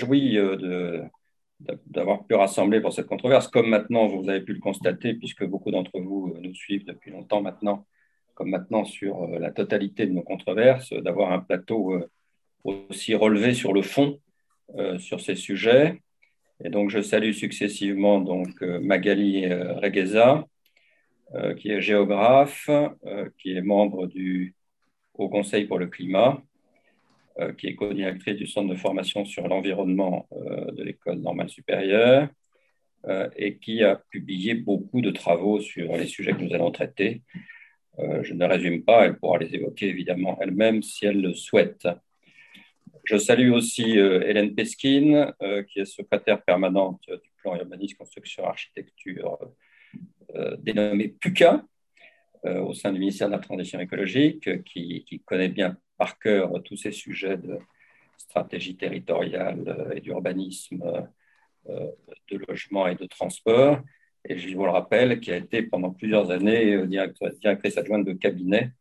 Réjouis d'avoir pu rassembler pour cette controverse, comme maintenant vous avez pu le constater, puisque beaucoup d'entre vous nous suivent depuis longtemps maintenant, comme maintenant sur la totalité de nos controverses, d'avoir un plateau aussi relevé sur le fond sur ces sujets. Et donc, je salue successivement donc, Magali Regueza, euh, qui est géographe, euh, qui est membre du Haut Conseil pour le climat, euh, qui est co-directrice du Centre de formation sur l'environnement de l'École normale supérieure et qui a publié beaucoup de travaux sur les sujets que nous allons traiter. je ne résume pas, elle pourra les évoquer évidemment elle-même si elle le souhaite. Je salue aussi Hélène Peskin, qui est secrétaire permanente du plan urbanisme, construction, architecture euh, dénommé PUCA, euh, au sein du ministère de la Transition écologique, qui, connaît bien par cœur tous ces sujets de stratégie territoriale euh, et d'urbanisme, de logement et de transport. Et je vous le rappelle, qui a été pendant plusieurs années directrice adjointe de cabinet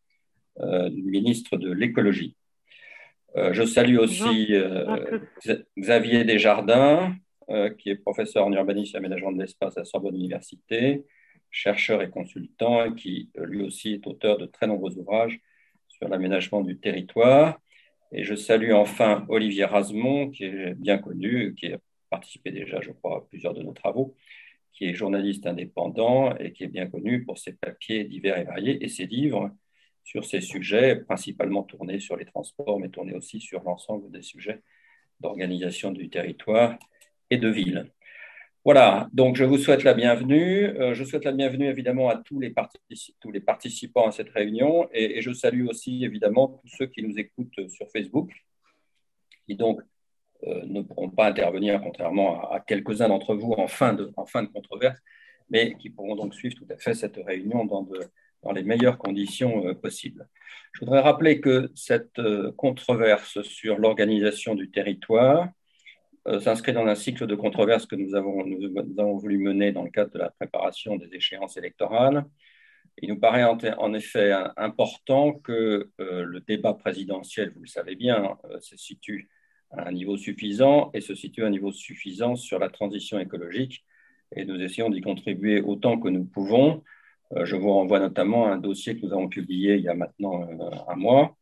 du ministre de l'écologie. je salue aussi Xavier Desjardins, qui est professeur en urbanisme et aménagement de l'espace à Sorbonne Université, chercheur et consultant, qui euh, lui aussi est auteur de très nombreux ouvrages sur l'aménagement du territoire. Et je salue enfin Olivier Rasmont, qui est bien connu, qui a participé déjà, je crois, à plusieurs de nos travaux, qui est journaliste indépendant et qui est bien connu pour ses papiers divers et variés et ses livres sur ces sujets, principalement tournés sur les transports, mais tournés aussi sur l'ensemble des sujets d'organisation du territoire et de ville. Voilà, donc je vous souhaite la bienvenue. Euh, je souhaite la bienvenue évidemment à tous les, tous les participants à cette réunion et, je salue aussi évidemment tous ceux qui nous écoutent sur Facebook, qui donc euh, ne pourront pas intervenir contrairement à, quelques-uns d'entre vous en fin, de, en fin de controverse, mais qui pourront donc suivre tout à fait cette réunion dans, dans les meilleures conditions euh, possibles. Je voudrais rappeler que cette controverse sur l'organisation du territoire s'inscrit dans un cycle de controverses que nous avons, nous, avons voulu mener dans le cadre de la préparation des échéances électorales. Il nous paraît en, effet important que euh, le débat présidentiel, vous le savez bien, euh, se situe à un niveau suffisant et se situe à un niveau suffisant sur la transition écologique. Et nous essayons d'y contribuer autant que nous pouvons. je vous renvoie notamment à un dossier que nous avons publié il y a maintenant un mois euh,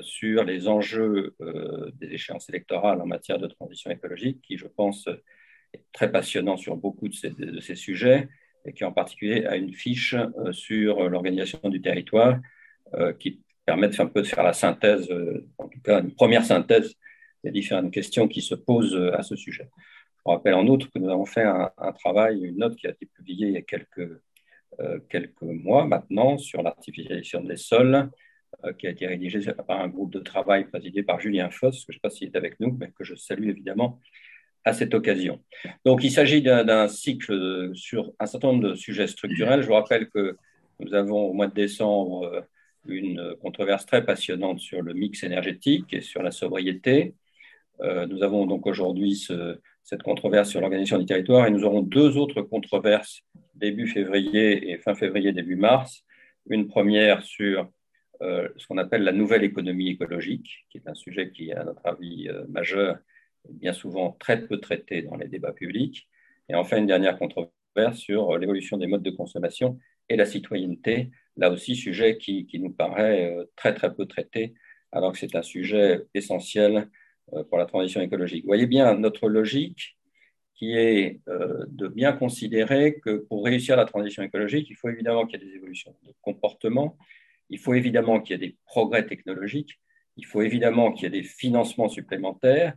sur les enjeux euh, des échéances électorales en matière de transition écologique, qui, je pense, est très passionnant sur beaucoup de ces, sujets, et qui en particulier a une fiche euh, sur l'organisation du territoire, qui permet un peu de faire la synthèse, en tout cas une première synthèse des différentes questions qui se posent à ce sujet. Je rappelle en outre que nous avons fait un, travail, une note qui a été publiée il y a quelques, quelques mois maintenant sur l'artificialisation des sols, euh, qui a été rédigé par un groupe de travail présidé par Julien Foss, que je ne sais pas s'il est avec nous, mais que je salue évidemment à cette occasion. Donc, il s'agit d'un cycle sur un certain nombre de sujets structurels. Je vous rappelle que nous avons au mois de décembre euh, une controverse très passionnante sur le mix énergétique et sur la sobriété. Euh, nous avons donc aujourd'hui cette controverse sur l'organisation du territoire et nous aurons deux autres controverses début février et fin février, début mars. Une première sur euh, ce qu'on appelle la nouvelle économie écologique, qui est un sujet qui est, à notre avis, euh, majeur et bien souvent très peu traité dans les débats publics. Et enfin, une dernière controverse sur euh, l'évolution des modes de consommation et la citoyenneté, là aussi, sujet qui, qui nous paraît très, très peu traité, alors que c'est un sujet essentiel pour la transition écologique. Vous voyez bien notre logique qui est de bien considérer que pour réussir la transition écologique, il faut évidemment qu'il y ait des évolutions de comportement, il faut évidemment qu'il y ait des progrès technologiques, il faut évidemment qu'il y ait des financements supplémentaires,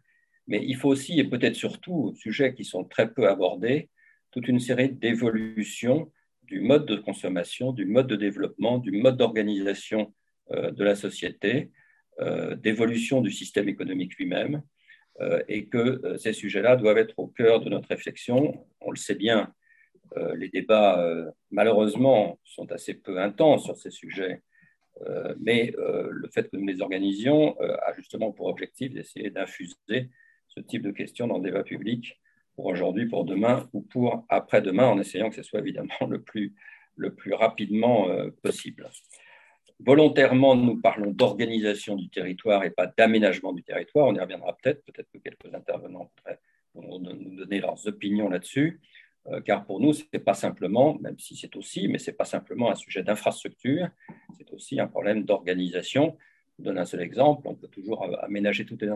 mais il faut aussi, et peut-être surtout, sujets qui sont très peu abordés, toute une série d'évolutions du mode de consommation, du mode de développement, du mode d'organisation euh, de la société, euh, d'évolution du système économique lui-même, euh, et que ces sujets-là doivent être au cœur de notre réflexion. On le sait bien, les débats, malheureusement, sont assez peu intenses sur ces sujets mais euh, le fait que nous les organisions euh, a justement pour objectif d'essayer d'infuser ce type de questions dans le débat public pour aujourd'hui, pour demain ou pour après-demain, en essayant que ce soit évidemment le plus, le plus rapidement possible. Volontairement, nous parlons d'organisation du territoire et pas d'aménagement du territoire. On y reviendra peut-être. Peut-être que quelques intervenants pourront nous donner leurs opinions là-dessus. Euh, car pour nous, ce n'est pas simplement, même si c'est aussi, mais ce n'est pas simplement un sujet d'infrastructure, c'est aussi un problème d'organisation. Je donne un seul exemple, on peut toujours aménager toutes les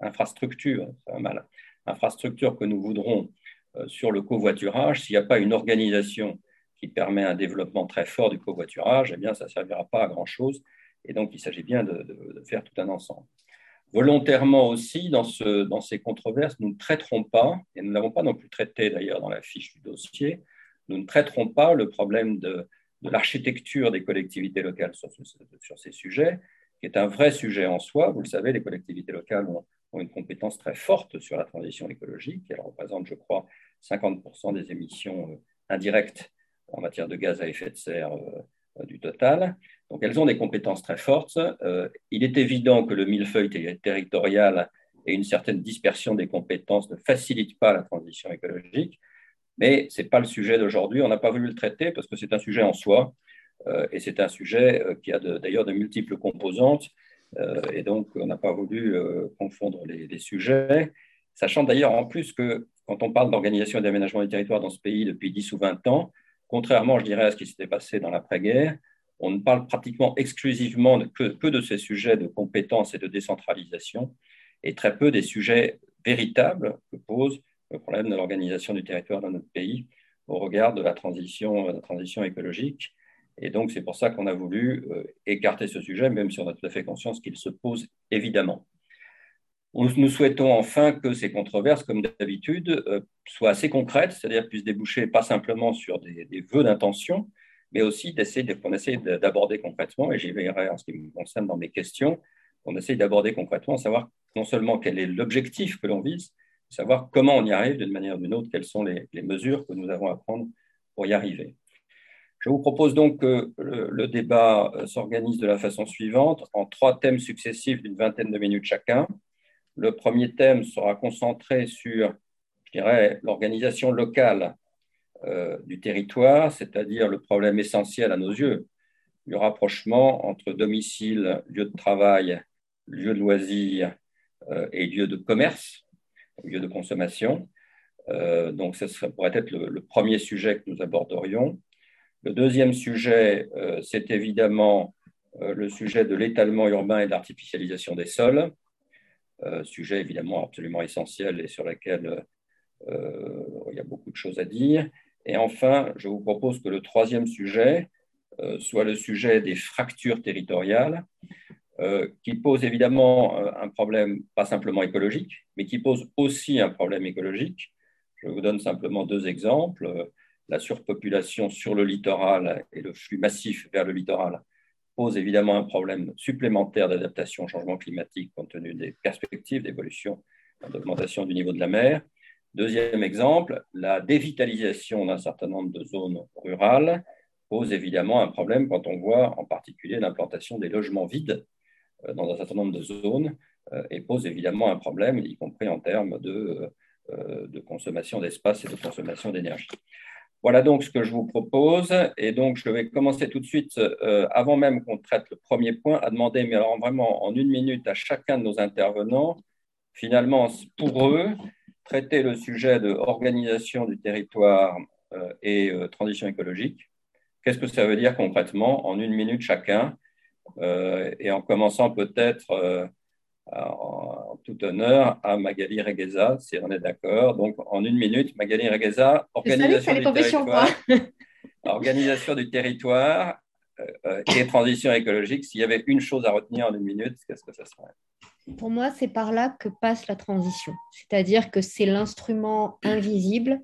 infrastructures, va mal, infrastructures que nous voudrons euh, sur le covoiturage, s'il n'y a pas une organisation qui permet un développement très fort du covoiturage, eh bien, ça ne servira pas à grand-chose. Et donc, il s'agit bien de, faire tout un ensemble. Volontairement aussi, dans, ce, dans ces controverses, nous ne traiterons pas, et nous n'avons pas non plus traité d'ailleurs dans la fiche du dossier, nous ne traiterons pas le problème de, l'architecture des collectivités locales sur, ces sujets, qui est un vrai sujet en soi. Vous le savez, les collectivités locales ont, ont une compétence très forte sur la transition écologique. Elles représentent, je crois, 50% des émissions euh, indirectes en matière de gaz à effet de serre euh, du total. Donc elles ont des compétences très fortes. Euh, il est évident que le millefeuille territorial et une certaine dispersion des compétences ne facilitent pas la transition écologique, mais ce n'est pas le sujet d'aujourd'hui. On n'a pas voulu le traiter parce que c'est un sujet en soi euh, et c'est un sujet qui a d'ailleurs de, multiples composantes et donc on n'a pas voulu confondre les, les, sujets, sachant d'ailleurs en plus que quand on parle d'organisation et d'aménagement du territoire dans ce pays depuis 10 ou 20 ans, contrairement, je dirais, à ce qui s'était passé dans l'après-guerre, on ne parle pratiquement exclusivement que, de ces sujets de compétences et de décentralisation, et très peu des sujets véritables que pose le problème de l'organisation du territoire dans notre pays au regard de la transition, la transition écologique. Et donc, c'est pour ça qu'on a voulu euh, écarter ce sujet, même si on a tout à fait conscience qu'il se pose évidemment. Nous souhaitons enfin que ces controverses, comme d'habitude, euh, soient assez concrètes, c'est-à-dire puissent déboucher pas simplement sur des, vœux d'intention, mais aussi qu'on essaie d'aborder concrètement, et j'y verrai en ce qui me concerne dans mes questions, on essaie d'aborder concrètement, savoir non seulement quel est l'objectif que l'on vise, savoir comment on y arrive d'une manière ou d'une autre, quelles sont les, mesures que nous avons à prendre pour y arriver. Je vous propose donc que le débat euh, s'organise de la façon suivante, en trois thèmes successifs d'une vingtaine de minutes chacun. Le premier thème sera concentré sur, l'organisation locale euh, du territoire, c'est-à-dire le problème essentiel à nos yeux, du rapprochement entre domicile, lieu de travail, lieu de loisirs euh, et lieu de commerce, lieu de consommation. Euh, donc, ce pourrait être le, premier sujet que nous aborderions. Le deuxième sujet, c'est évidemment le sujet de l'étalement urbain et de l'artificialisation des sols. Euh, sujet évidemment absolument essentiel et sur lequel euh, il y a beaucoup de choses à dire. Et enfin, je vous propose que le troisième sujet euh, soit le sujet des fractures territoriales, qui pose évidemment un problème pas simplement écologique, mais qui pose aussi un problème écologique. Je vous donne simplement deux exemples. La surpopulation sur le littoral et le flux massif vers le littoral pose évidemment un problème supplémentaire d'adaptation au changement climatique compte tenu des perspectives d'évolution, d'augmentation du niveau de la mer. Deuxième exemple, la dévitalisation d'un certain nombre de zones rurales pose évidemment un problème quand on voit en particulier l'implantation des logements vides euh, dans un certain nombre de zones euh, et pose évidemment un problème, y compris en termes de, euh, de consommation d'espace et de consommation d'énergie. Voilà donc ce que je vous propose. Et donc, je vais commencer tout de suite, euh, avant même qu'on traite le premier point, à demander, mais alors vraiment en une minute à chacun de nos intervenants, finalement, pour eux, traiter le sujet de organisation du territoire euh, et euh, transition écologique. Qu'est-ce que ça veut dire concrètement en une minute chacun Et en commençant peut-être en tout honneur à Magali Regueza, si on est d'accord. Donc, en une minute, Magali Regueza, organisation du territoire, organisation du territoire et transition écologique. S'il y avait une chose à retenir en une minute, qu'est-ce que ça serait Pour moi, c'est par là que passe la transition. C'est-à-dire que c'est l'instrument invisible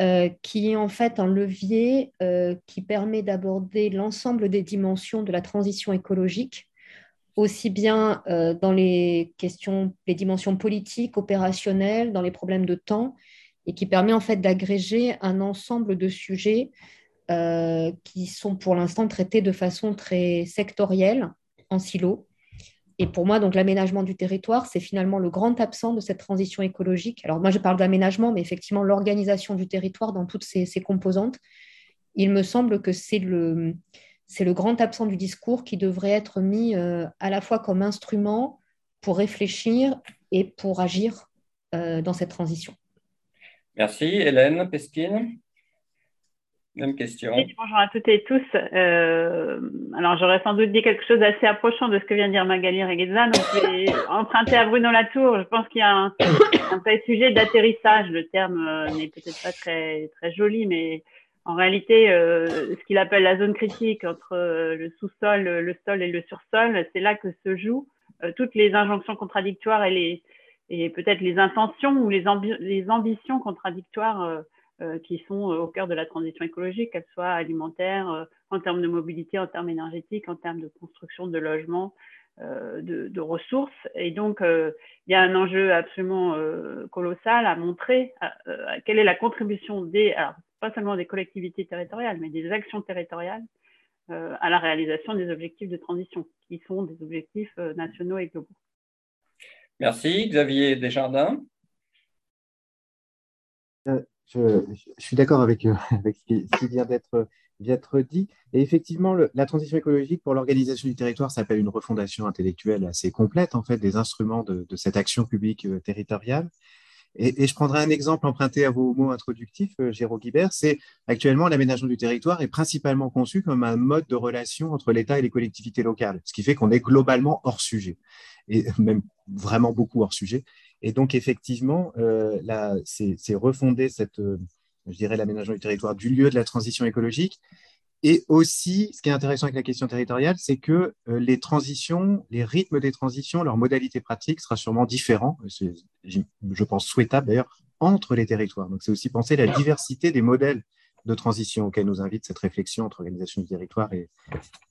euh, qui est en fait un levier euh, qui permet d'aborder l'ensemble des dimensions de la transition écologique aussi bien euh, dans les questions, les dimensions politiques, opérationnelles, dans les problèmes de temps, et qui permet en fait d'agréger un ensemble de sujets euh, qui sont pour l'instant traités de façon très sectorielle, en silo. Et pour moi, donc l'aménagement du territoire, c'est finalement le grand absent de cette transition écologique. Alors moi, je parle d'aménagement, mais effectivement, l'organisation du territoire dans toutes ses, ses composantes, il me semble que c'est le, c'est le grand absent du discours qui devrait être mis à la fois comme instrument pour réfléchir et pour agir dans cette transition. Merci. Hélène Pesquine même question. bonjour à toutes et tous. Euh, alors, j'aurais sans doute dit quelque chose d'assez approchant de ce que vient de dire Magali Regueza. Donc, je vais emprunter à Bruno Latour. Je pense qu'il y a un, un sujet d'atterrissage. Le terme euh, n'est peut-être pas très, très joli, mais en réalité, euh, ce qu'il appelle la zone critique entre le sous-sol, le sol et le sursol, c'est là que se jouent toutes les injonctions contradictoires et, les, et peut-être les intentions ou les, ambitions contradictoires euh, qui sont euh, au cœur de la transition écologique, qu'elle soit alimentaire, euh, en termes de mobilité, en termes énergétiques, en termes de construction de logements, de, ressources. Et donc, il y a un enjeu absolument colossal à montrer quelle est la contribution des, alors, pas seulement des collectivités territoriales, mais des actions territoriales à la réalisation des objectifs de transition, qui sont des objectifs nationaux et globaux. Merci. Xavier Desjardins je, suis d'accord avec, euh, avec, ce qui, vient d'être dit. Et effectivement, la transition écologique pour l'organisation du territoire s'appelle une refondation intellectuelle assez complète, en fait, des instruments de, cette action publique euh, territoriale. Et, je prendrai un exemple emprunté à vos mots introductifs, euh, Jérôme Guibert, c'est actuellement l'aménagement du territoire est principalement conçu comme un mode de relation entre l'État et les collectivités locales, ce qui fait qu'on est globalement hors sujet, et même vraiment beaucoup hors sujet. Et donc, effectivement, euh, c'est refonder cette, euh, je dirais, l'aménagement du territoire du lieu de la transition écologique. Et aussi, ce qui est intéressant avec la question territoriale, c'est que euh, les transitions, les rythmes des transitions, leurs modalités pratiques sera sûrement différent, je pense souhaitable d'ailleurs, entre les territoires. Donc, c'est aussi penser la diversité des modèles de transition auxquels nous invite cette réflexion entre organisation du territoire et,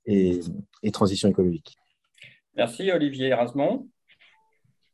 et, transition écologique. Merci Olivier Erasmont.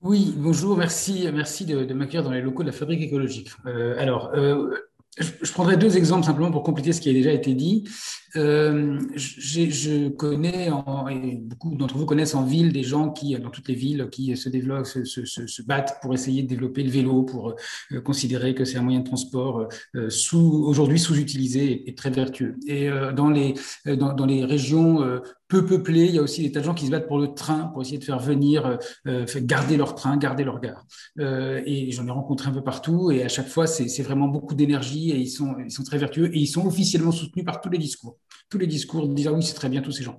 Oui, bonjour, merci, merci de, m'accueillir dans les locaux de la fabrique écologique. Euh, alors, euh, je, prendrai deux exemples simplement pour compléter ce qui a déjà été dit. Euh, je connais, et beaucoup d'entre vous connaissent en ville des gens qui, dans toutes les villes, qui se développent, se, se, battent pour essayer de développer le vélo, pour considérer que c'est un moyen de transport sous, aujourd'hui sous-utilisé et, très vertueux. Et dans, les, dans, dans les régions peu peuplé. Il y a aussi des tas de gens qui se battent pour le train, pour essayer de faire venir, euh, euh garder leur train, garder leur gare. Euh, et j'en ai rencontré un peu partout. Et à chaque fois, c'est vraiment beaucoup d'énergie et ils sont, ils sont très vertueux et ils sont officiellement soutenus par tous les discours. Tous les discours disent ah oui, c'est très bien tous ces gens.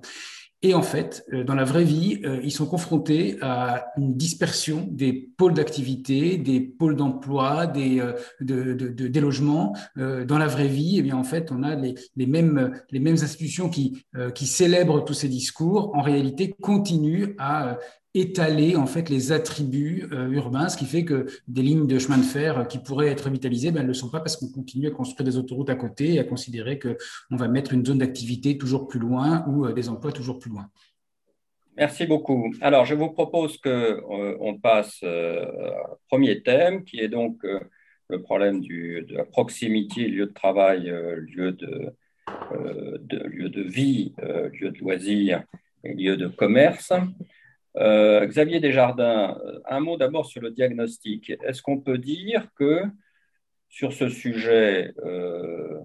Et en fait, euh, dans la vraie vie, euh, ils sont confrontés à une dispersion des pôles d'activité, des pôles d'emploi, des, euh, de, de, de, des logements. Dans la vraie vie, eh bien, en fait, on a les, les, mêmes, les mêmes institutions qui, qui célèbrent tous ces discours, en réalité, continuent à étaler en fait les attributs euh, urbains, ce qui fait que des lignes de chemin de fer euh, qui pourraient être vitalisées, ben, elles ne le sont pas parce qu'on continue à construire des autoroutes à côté et à considérer qu'on va mettre une zone d'activité toujours plus loin ou euh, des emplois toujours plus loin. Merci beaucoup. Alors, je vous propose qu'on passe au premier thème, qui est donc le problème du, de la proximité, lieu de travail, lieu de, lieu de vie, lieu de loisirs et lieu de commerce. Euh, Xavier Desjardins, euh, un mot d'abord sur le diagnostic. Est-ce qu'on peut dire que sur ce sujet euh,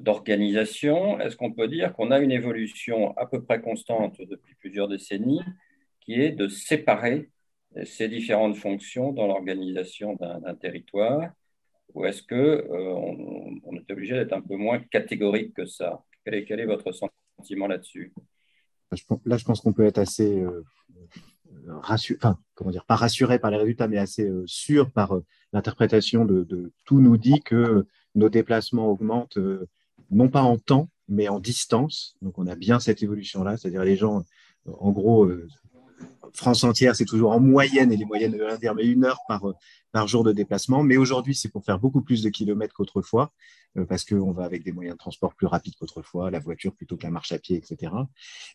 d'organisation, est-ce qu'on peut dire qu'on a une évolution à peu près constante depuis plusieurs décennies qui est de séparer ces différentes fonctions dans l'organisation d'un territoire? Ou est-ce qu'on on est obligé d'être un peu moins catégorique que ça? Quel est, quel est, votre sentiment là-dessus? Là, je pense qu'on peut être assez enfin, comment dire, pas rassuré par les résultats, mais assez euh, sûr par euh, l'interprétation de, tout nous dit que nos déplacements augmentent euh, non pas en temps, mais en distance. Donc on a bien cette évolution-là, c'est-à-dire les gens, en gros, France entière, c'est toujours en moyenne, et les moyennes rien dire, mais une heure par, par jour de déplacement. Mais aujourd'hui, c'est pour faire beaucoup plus de kilomètres qu'autrefois. Euh, parce qu'on va avec des moyens de transport plus rapides qu'autrefois, la voiture plutôt que la marche à pied, etc.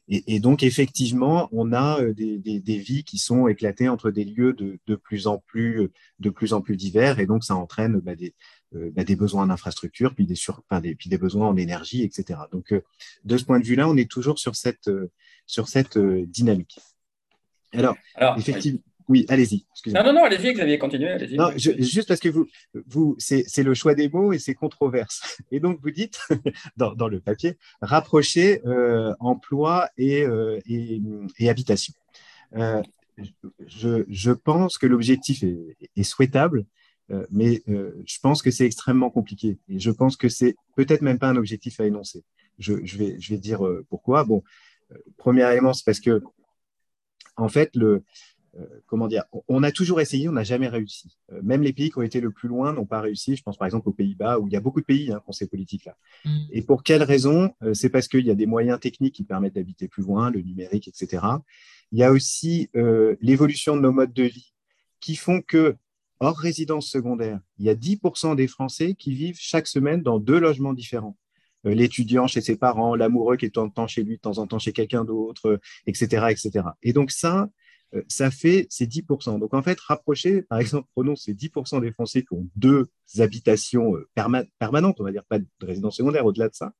Et, donc, effectivement, on a euh, des, vies qui sont éclatées entre des lieux de, plus, en plus, de plus en plus divers, et donc ça entraîne bah, euh, bah, des, besoins en infrastructure, puis des, puis des besoins en énergie, etc. Donc, de ce point de vue-là, on est toujours sur cette, sur cette dynamique. Alors, effectivement. oui, allez-y. Non, non, non, allez-y, Xavier, continuez. Allez non, juste parce que vous, vous c'est le choix des mots et c'est controverse. Et donc, vous dites, dans, dans le papier, rapprocher euh, emploi et, euh, et, et, habitation. Euh, je, je, pense que l'objectif est, est, souhaitable, mais je pense que c'est extrêmement compliqué. Et je pense que c'est peut-être même pas un objectif à énoncer. Je, je vais, je vais dire pourquoi. Bon, premier élément, c'est parce que, en fait, le, euh, comment dire, on a toujours essayé, on n'a jamais réussi. Euh, même les pays qui ont été le plus loin n'ont pas réussi. Je pense par exemple aux Pays-Bas, où il y a beaucoup de pays hein, qui ont ces politiques-là. Mm. Et pour quelles raisons euh, C'est parce qu'il y a des moyens techniques qui permettent d'habiter plus loin, le numérique, etc. Il y a aussi l'évolution de nos modes de vie qui font que, hors résidence secondaire, il y a 10% des Français qui vivent chaque semaine dans deux logements différents l'étudiant chez ses parents, l'amoureux qui est de temps en temps chez lui, de temps en temps chez quelqu'un d'autre, etc., etc. Et donc ça, euh, ça fait ces 10%. Donc en fait, rapprocher, par exemple, prenons ces 10% des Français qui ont deux habitations euh, permanentes, on va dire pas de résidence secondaire, au-delà de ça,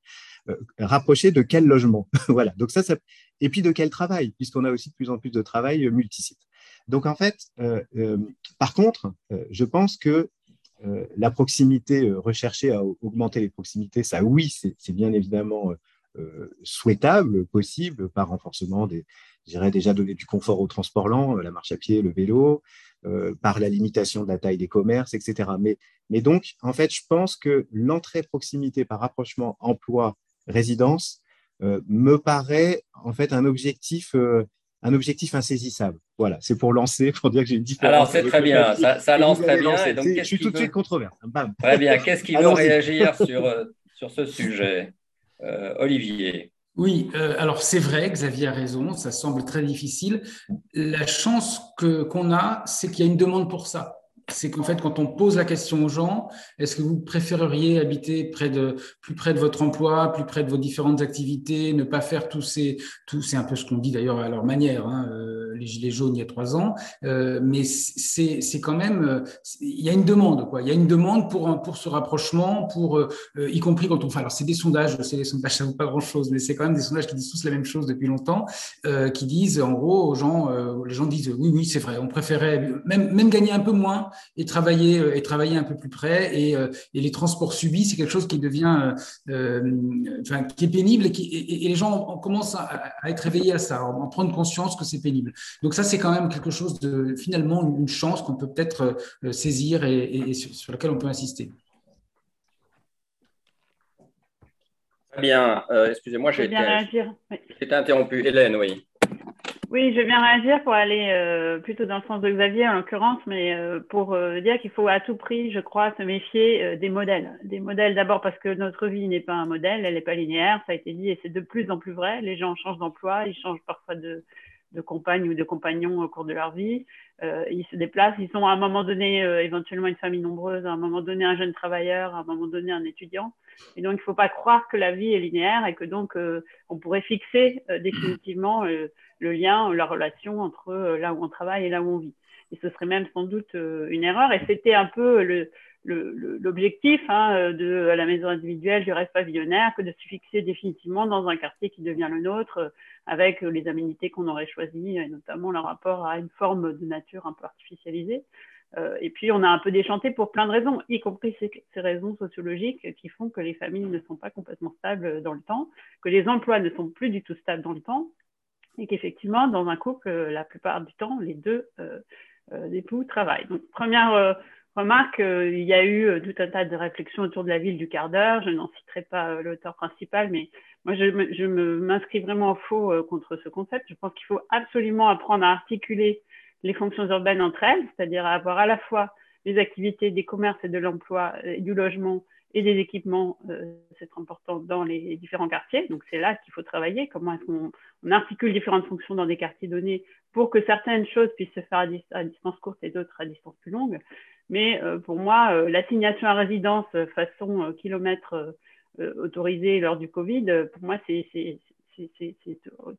euh, rapprocher de quel logement? Voilà. Donc ça, ça, et puis de quel travail, puisqu'on a aussi de plus en plus de travail multisite. Donc en fait, par contre, je pense que la proximité recherchée à augmenter les proximités, ça oui, c'est bien évidemment souhaitable, possible, par renforcement des, dirais déjà donner du confort au transport lent, euh, la marche à pied, le vélo, euh, par la limitation de la taille des commerces, etc. Mais, mais donc, en fait, je pense que l'entrée proximité par rapprochement emploi-résidence euh, me paraît en fait un objectif, un objectif insaisissable. Voilà, c'est pour lancer, pour dire que j'ai une différence. Alors, c'est très bien, ça, ça lance très bien. donc, je suis tout de suite controverse. Très bien, qu'est-ce qui veut réagir sur, sur ce sujet Olivier? Oui, euh, alors c'est vrai, Xavier a raison, ça semble très difficile. La chance que qu'on a, c'est qu'il y a une demande pour ça c'est qu'en fait, quand on pose la question aux gens, est-ce que vous préféreriez habiter près de, plus près de votre emploi, plus près de vos différentes activités, ne pas faire tous ces, tous, c'est un peu ce qu'on dit d'ailleurs à leur manière, hein, euh, les gilets jaunes il y a trois ans, euh, mais c'est, c'est quand même, euh, il y a une demande, quoi. Il y a une demande pour pour ce rapprochement, pour euh, y compris quand on fait. Alors c'est des sondages, c'est des sondages, ça vaut pas grand chose, mais c'est quand même des sondages qui disent tous la même chose depuis longtemps, qui disent en gros aux gens, les gens disent oui oui c'est vrai, on préférait même même gagner un peu moins et travailler euh, et travailler un peu plus près et, euh, et les transports subis c'est quelque chose qui devient euh, enfin qui est pénible et, qui, et, les gens commencent à, être éveillés à ça, à en prendre conscience que c'est pénible. Donc ça c'est quand même quelque chose de finalement une chance qu'on peut peut-être saisir et, sur, laquelle on peut insister. Très bien. Excusez-moi, j'ai été, interrompu. Hélène, oui. Oui, je viens réagir pour aller euh, plutôt dans le sens de Xavier en l'occurrence, mais euh, pour euh, dire qu'il faut à tout prix, je crois, se méfier des modèles. Des modèles d'abord parce que notre vie n'est pas un modèle, elle n'est pas linéaire, ça a été dit, et c'est de plus en plus vrai. Les gens changent d'emploi, ils changent parfois de, de compagne ou de compagnon au cours de leur vie. Ils se déplacent, ils sont à un moment donné éventuellement une famille nombreuse, à un moment donné un jeune travailleur, à un moment donné un étudiant. Et donc il ne faut pas croire que la vie est linéaire et que donc on pourrait fixer définitivement le lien, la relation entre euh, là où on travaille et là où on vit. Et ce serait même sans doute euh, une erreur. Et c'était un peu le, l'objectif hein, de la maison individuelle du rêve pavillonnaire que de se fixer définitivement dans un quartier qui devient le nôtre euh, avec les aménités qu'on aurait choisies et notamment le rapport à une forme de nature un peu artificialisée. et puis on a un peu déchanté pour plein de raisons, y compris ces, raisons sociologiques qui font que les familles ne sont pas complètement stables dans le temps, que les emplois ne sont plus du tout stables dans le temps, et qu'effectivement, dans un couple, la plupart du temps, les deux euh, euh, époux travaillent. Donc, première euh, remarque, il y a eu tout un tas de réflexions autour de la ville du quart d'heure. Je n'en citerai pas l'auteur principal, mais moi, je, je m'inscris vraiment au faux contre ce concept. Je pense qu'il faut absolument apprendre à articuler les fonctions urbaines entre elles, c'est-à-dire à avoir à la fois les activités des commerces et de l'emploi du logement et des équipements, euh, c'est important dans les différents quartiers. Donc c'est là qu'il faut travailler. Comment est-ce qu'on on articule différentes fonctions dans des quartiers donnés pour que certaines choses puissent se faire à, distance courte et d'autres à distance plus longue. Mais euh, pour moi, euh, l'assignation à résidence façon kilomètre autorisé lors du Covid, pour moi, c'est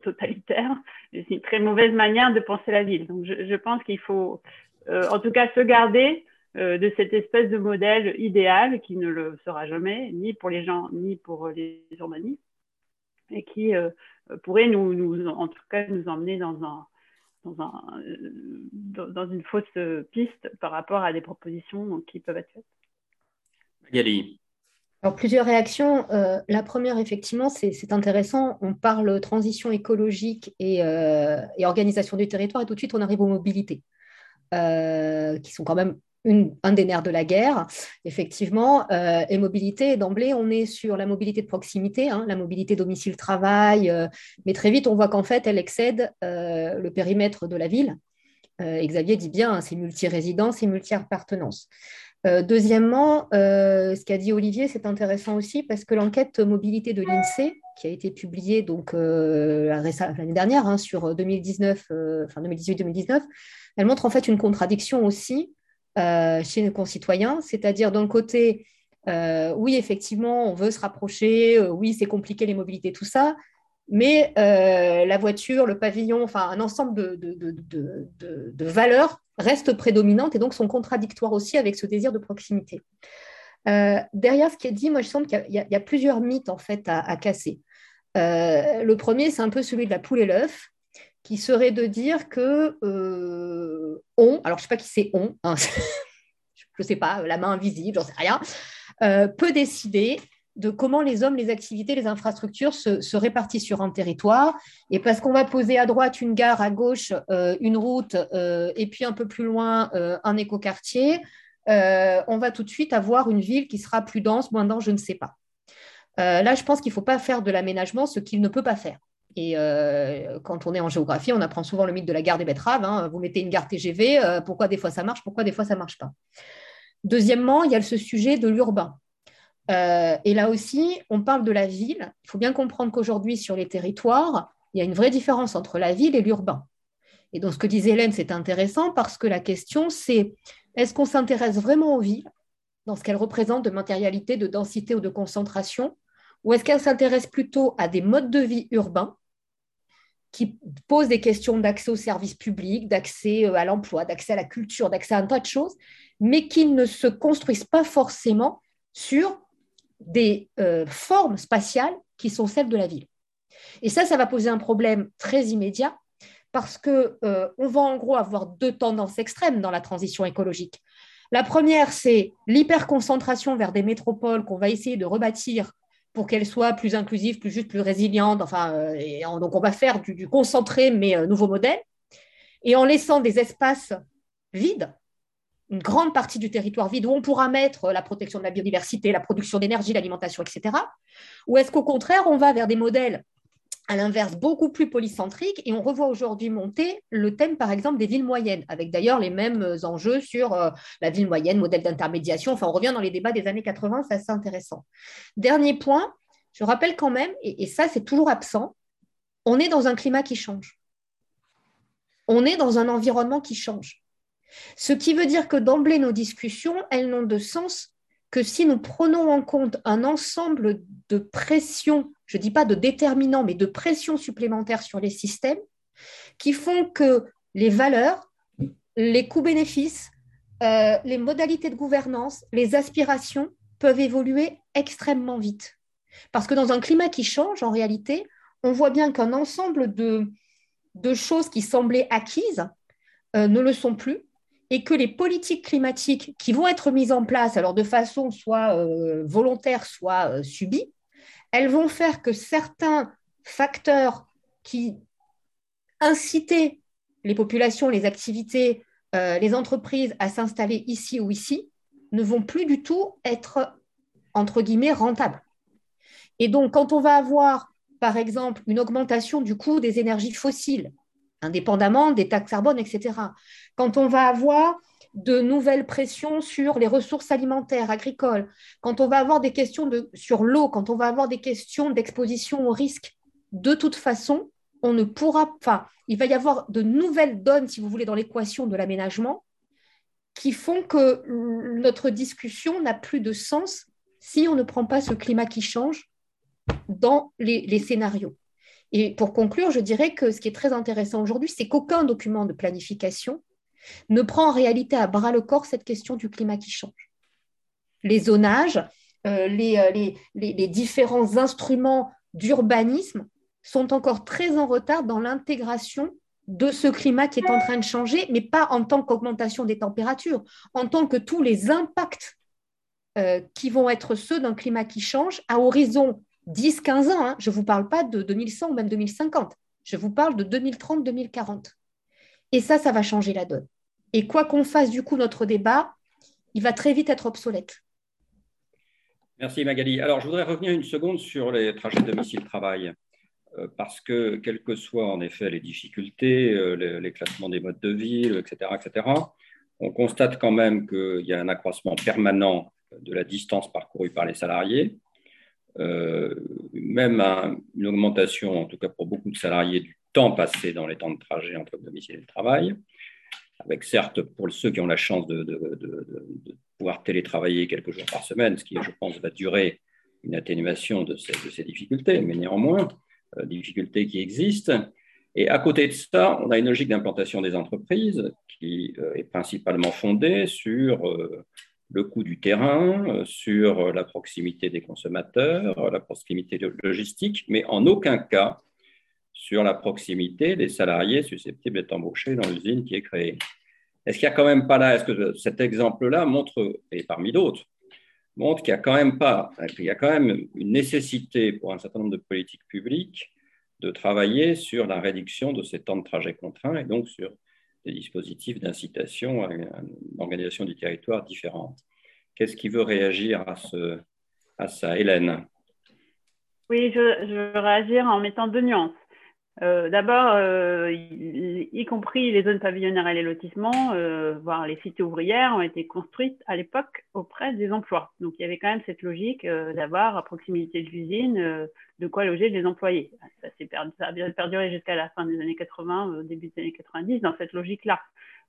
totalitaire. C'est une très mauvaise manière de penser la ville. Donc je, je pense qu'il faut, en tout cas, se garder euh, de cette espèce de modèle idéal qui ne le sera jamais, ni pour les gens, ni pour les urbanistes, et qui euh, pourrait nous, nous, en tout cas, nous emmener dans un, dans, une fausse piste par rapport à des propositions qui peuvent être faites. Magali. Alors, plusieurs réactions. Euh, la première, effectivement, c'est intéressant. On parle transition écologique et, euh, organisation du territoire, et tout de suite, on arrive aux mobilités, euh, qui sont quand même un des nerfs de la guerre, effectivement. et mobilité, d'emblée, on est sur la mobilité de proximité, hein, la mobilité domicile-travail, mais très vite, on voit qu'en fait, elle excède le périmètre de la ville. Xavier dit bien, hein, c'est multi-résidence et multi-appartenance. Euh, deuxièmement, euh, ce qu'a dit Olivier, c'est intéressant aussi parce que l'enquête mobilité de l'INSEE, qui a été publiée donc euh, l'année dernière hein, sur 2019, enfin 2018-2019, elle montre en fait une contradiction aussi chez nos concitoyens, c'est-à-dire d'un côté, oui effectivement, on veut se rapprocher, oui c'est compliqué les mobilités, tout ça, mais la voiture, le pavillon, enfin un ensemble de valeurs restent prédominantes et donc sont contradictoires aussi avec ce désir de proximité. Euh, derrière ce qui est dit, moi je sens qu'il y, a plusieurs mythes en fait à, casser. Euh, le premier, c'est un peu celui de la poule et l'œuf, qui serait de dire que euh, on, alors je ne sais pas qui c'est on, hein, je ne sais pas, la main invisible, j'en sais rien, peut décider de comment les hommes, les activités, les infrastructures se, répartissent sur un territoire. Et parce qu'on va poser à droite une gare, à gauche euh, une route, euh, et puis un peu plus loin euh, un écoquartier, on va tout de suite avoir une ville qui sera plus dense, moins dense, je ne sais pas. là, je pense qu'il ne faut pas faire de l'aménagement ce qu'il ne peut pas faire. Et quand on est en géographie, on apprend souvent le mythe de la gare des betteraves. Hein. Vous mettez une gare TGV, pourquoi des fois ça marche, pourquoi des fois ça ne marche pas. Deuxièmement, il y a ce sujet de l'urbain. Euh, et là aussi, on parle de la ville. Il faut bien comprendre qu'aujourd'hui, sur les territoires, il y a une vraie différence entre la ville et l'urbain. Et donc, ce que disait Hélène, c'est intéressant parce que la question, c'est est-ce qu'on s'intéresse vraiment aux villes, dans ce qu'elles représentent de matérialité, de densité ou de concentration, ou est-ce qu'elles s'intéressent plutôt à des modes de vie urbains qui posent des questions d'accès aux services publics, d'accès euh, à l'emploi, d'accès à la culture, d'accès à un tas de choses, mais qui ne se construisent pas forcément sur des euh, formes spatiales qui sont celles de la ville. Et ça, ça va poser un problème très immédiat parce qu'on euh, va en gros avoir deux tendances extrêmes dans la transition écologique. La première, c'est l'hyperconcentration vers des métropoles qu'on va essayer de rebâtir pour qu'elles soient plus inclusives, plus justes, plus résilientes. Enfin, euh, donc on va faire du, du concentré mais nouveau modèle. Et en laissant des espaces vides une grande partie du territoire vide où on pourra mettre la protection de la biodiversité, la production d'énergie, l'alimentation, etc. Ou est-ce qu'au contraire, on va vers des modèles à l'inverse beaucoup plus polycentriques et on revoit aujourd'hui monter le thème, par exemple, des villes moyennes, avec d'ailleurs les mêmes enjeux sur euh, la ville moyenne, modèle d'intermédiation. Enfin, on revient dans les débats des années 80, c'est assez intéressant. Dernier point, je rappelle quand même, et ça c'est toujours absent, on est dans un climat qui change. On est dans un environnement qui change. Ce qui veut dire que d'emblée, nos discussions, elles n'ont de sens que si nous prenons en compte un ensemble de pressions, je ne dis pas de déterminants, mais de pressions supplémentaires sur les systèmes, qui font que les valeurs, les coûts-bénéfices, euh, les modalités de gouvernance, les aspirations peuvent évoluer extrêmement vite. Parce que dans un climat qui change, en réalité, on voit bien qu'un ensemble de, choses qui semblaient acquises euh, ne le sont plus et que les politiques climatiques qui vont être mises en place, alors de façon soit euh, volontaire, soit subie, elles vont faire que certains facteurs qui incitaient les populations, les activités, euh, les entreprises à s'installer ici ou ici ne vont plus du tout être, entre guillemets, rentables. Et donc, quand on va avoir, par exemple, une augmentation du coût des énergies fossiles, indépendamment des taxes carbone, etc. Quand on va avoir de nouvelles pressions sur les ressources alimentaires, agricoles, quand on va avoir des questions sur l'eau, quand on va avoir des questions d'exposition au risque, de toute façon, on ne pourra pas, il va y avoir de nouvelles donnes, si vous voulez, dans l'équation de l'aménagement qui font que notre discussion n'a plus de sens si on ne prend pas ce climat qui change dans les scénarios. Et pour conclure, je dirais que ce qui est très intéressant aujourd'hui, c'est qu'aucun document de planification ne prend en réalité à bras le corps cette question du climat qui change. Les zonages, euh, euh, les, différents instruments d'urbanisme sont encore très en retard dans l'intégration de ce climat qui est en train de changer, mais pas en tant qu'augmentation des températures, en tant que tous les impacts euh, qui vont être ceux d'un climat qui change à horizon 10-15 ans. Hein. Je ne vous parle pas de 2100 ou même 2050, je vous parle de 2030-2040. Et ça, ça va changer la donne. Et quoi qu'on fasse, du coup, notre débat, il va très vite être obsolète. Merci Magali. Alors, je voudrais revenir une seconde sur les trajets domicile-travail. Euh, parce que, quelles que soient en effet les difficultés, euh, les, classements des modes de vie, etc., etc., on constate quand même qu'il y a un accroissement permanent de la distance parcourue par les salariés, euh, même une augmentation, en tout cas pour beaucoup de salariés, du temps passé dans les temps de trajet entre le domicile et le travail, avec certes pour ceux qui ont la chance de, pouvoir télétravailler quelques jours par semaine, ce qui, je pense, va durer une atténuation de ces difficultés, mais néanmoins, euh, difficultés qui existent. Et à côté de ça, on a une logique d'implantation des entreprises qui euh, est principalement fondée sur euh, le coût du terrain, sur la proximité des consommateurs, la proximité logistique, mais en aucun cas sur la proximité des salariés susceptibles d'être embauchés dans l'usine qui est créée. Est-ce qu'il n'y a quand même pas là, est-ce que cet exemple-là montre, et parmi d'autres, montre qu'il y a quand même pas, il y a quand même une nécessité pour un certain nombre de politiques publiques de travailler sur la réduction de ces temps de trajet contraints et donc sur des dispositifs d'incitation à une organisation du territoire différente. Qu'est-ce qui veut réagir à, ce, à ça, Hélène? Oui, je veux réagir en mettant deux nuances. Euh, d'abord, euh, y, compris les zones pavillonnaires et les lotissements, euh, voire les cités ouvrières, ont été construites à l'époque auprès des emplois. Donc il y avait quand même cette logique d'avoir à proximité de l'usine de quoi loger les employés. Ça, ça a bien perduré jusqu'à la fin des années 80, début des années 90, dans cette logique-là.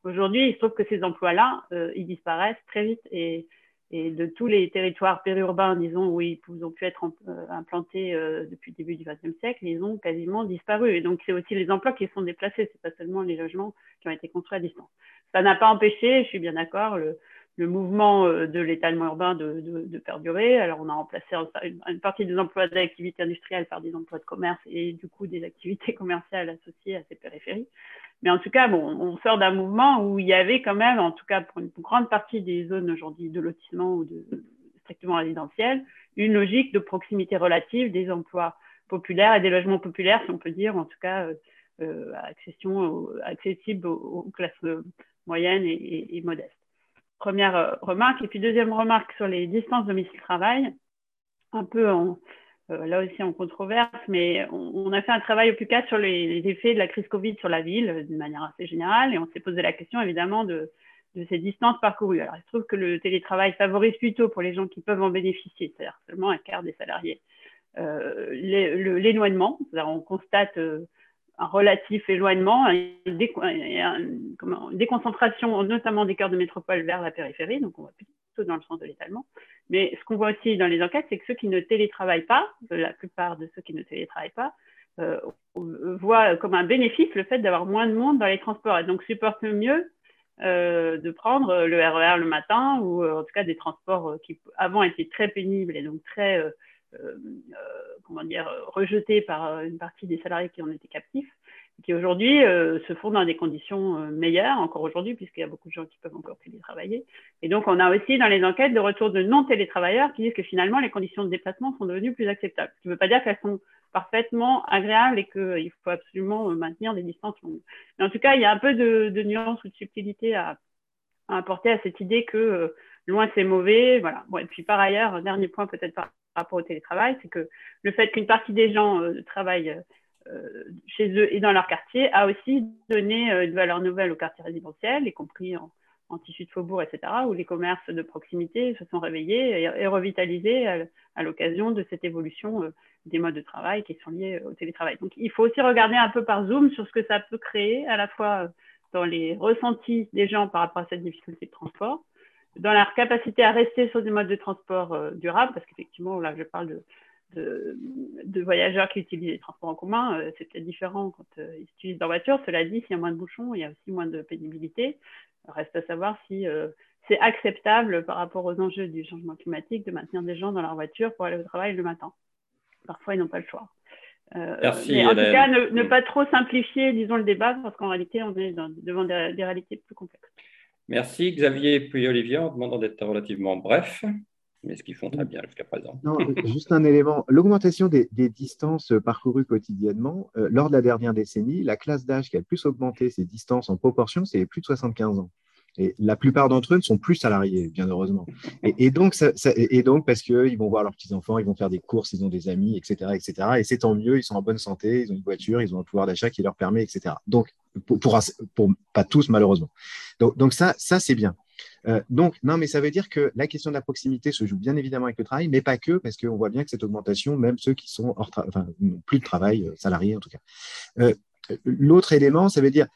Aujourd'hui, il se trouve que ces emplois-là, ils disparaissent très vite et et de tous les territoires périurbains, disons, où ils ont pu être euh, implantés euh, depuis le début du XXe siècle, ils ont quasiment disparu. Et donc, c'est aussi les emplois qui sont déplacés, c'est pas seulement les logements qui ont été construits à distance. Ça n'a pas empêché, je suis bien d'accord, le, le, mouvement euh, de l'étalement urbain de, de, de, perdurer. Alors, on a remplacé une, partie des emplois d'activité industrielle par des emplois de commerce et du coup des activités commerciales associées à ces périphéries. Mais en tout cas, bon, on sort d'un mouvement où il y avait quand même, en tout cas pour une grande partie des zones aujourd'hui de lotissement ou de strictement résidentiel, une logique de proximité relative des emplois populaires et des logements populaires, si on peut dire, en tout cas, euh, euh accession, accessible aux, classes moyennes et, et, modestes. Première euh, remarque. Et puis deuxième remarque sur les distances domicile-travail, un peu en, euh, là aussi en controverse, mais on, a fait un travail au plus cas sur les, effets de la crise Covid sur la ville euh, d'une manière assez générale et on s'est posé la question évidemment de, ces distances parcourues. Alors il se trouve que le télétravail favorise plutôt pour les gens qui peuvent en bénéficier, c'est-à-dire seulement un quart des salariés, euh, l'éloignement. On constate un relatif éloignement, une, déconcentration notamment des cœurs de métropole vers la périphérie, donc on va plutôt dans le sens de l'étalement. Mais ce qu'on voit aussi dans les enquêtes, c'est que ceux qui ne télétravaillent pas, la plupart de ceux qui ne télétravaillent pas, euh, voient comme un bénéfice le fait d'avoir moins de monde dans les transports et donc supportent mieux euh, de prendre le RER e le matin ou euh, en tout cas des transports qui avant étaient très pénibles et donc très euh, euh, comment dire, rejetés par euh, une partie des salariés qui en étaient captifs, qui aujourd'hui se font dans des conditions meilleures, encore aujourd'hui, puisqu'il y a beaucoup de gens qui peuvent encore télétravailler. Et donc, on a aussi dans les enquêtes de retour de non-télétravailleurs qui disent que finalement, les conditions de déplacement sont devenues plus acceptables. Ce qui ne veut pas dire qu'elles sont parfaitement agréables et qu'il faut absolument maintenir des distances longues. Mais en tout cas, il y a un peu de, de nuance ou de subtilité à, apporter à cette idée que loin c'est mauvais. Voilà. Et puis par ailleurs, un dernier point peut-être par rapport au télétravail, c'est que le fait qu'une partie des gens euh, travaillent euh, chez eux et dans leur quartier a aussi donné euh, une valeur nouvelle au quartier résidentiel, y compris en, tissu de faubourg, etc., où les commerces de proximité se sont réveillés et, revitalisés à, l'occasion de cette évolution des modes de travail qui sont liés au télétravail. Donc, il faut aussi regarder un peu par zoom sur ce que ça peut créer, à la fois dans les ressentis des gens par rapport à cette difficulté de transport, dans leur capacité à rester sur des modes de transport euh, durables, parce qu'effectivement, là, je parle de, de, de, voyageurs qui utilisent les transports en commun, euh, c'est peut-être différent quand euh, ils utilisent leur voiture. Cela dit, s'il y a moins de bouchons, il y a aussi moins de pénibilité. Reste à savoir si c'est acceptable par rapport aux enjeux du changement climatique de maintenir des gens dans leur voiture pour aller au travail le matin. Parfois, ils n'ont pas le choix. Merci, mais en tout cas, ne, pas trop simplifier, disons, le débat, parce qu'en réalité, on est devant des, des, réalités plus complexes. Merci, Xavier, puis Olivier, en demandant d'être relativement bref mais ce qu'ils font très bien jusqu'à présent. Non, juste un élément. L'augmentation des, distances parcourues quotidiennement, euh, lors de la dernière décennie, la classe d'âge qui a le plus augmenté ces distances en proportion, c'est les plus de 75 ans. Et la plupart d'entre eux ne sont plus salariés, bien heureusement. Et, donc, ça, et donc, parce qu'ils vont voir leurs petits-enfants, ils vont faire des courses, ils ont des amis, etc. etc. Et c'est tant mieux, ils sont en bonne santé, ils ont une voiture, ils ont un pouvoir d'achat qui leur permet, etc. Donc, pour, pas tous, malheureusement. Donc, ça, ça c'est bien. Euh, donc, non, mais ça veut dire que la question de la proximité se joue bien évidemment avec le travail, mais pas que, parce qu'on voit bien que cette augmentation, même ceux qui sont hors enfin, plus de travail, euh, salariés en tout cas. Euh, l'autre élément, ça veut dire,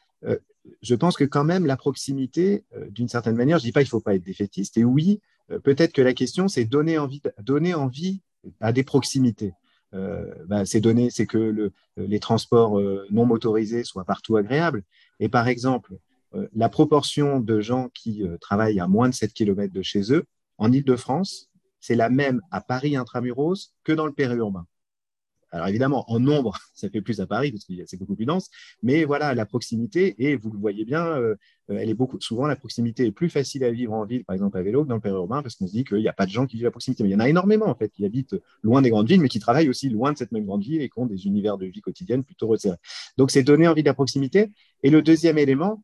je pense que quand même la proximité, d'une certaine manière, je ne dis pas qu'il ne faut pas être défaitiste, et oui, peut-être que la question, c'est donner envie à des proximités. Ben, c'est donner, c'est que le, les transports non motorisés soient partout agréables. Et par exemple, euh, la proportion de gens qui euh, travaillent à moins de 7 km de chez eux, en Ile-de-France, c'est la même à Paris intramuros que dans le périurbain. Alors évidemment, en nombre, ça fait plus à Paris parce que c'est beaucoup plus dense, mais voilà, la proximité, et vous le voyez bien, euh, elle est beaucoup, souvent la proximité est plus facile à vivre en ville, par exemple à vélo, que dans le périurbain, parce qu'on se dit qu'il n'y a pas de gens qui vivent à proximité. Mais il y en a énormément en fait qui habitent loin des grandes villes, mais qui travaillent aussi loin de cette même grande ville et qui ont des univers de vie quotidienne plutôt resserrés. Donc c'est donner envie de la proximité. Et le deuxième élément,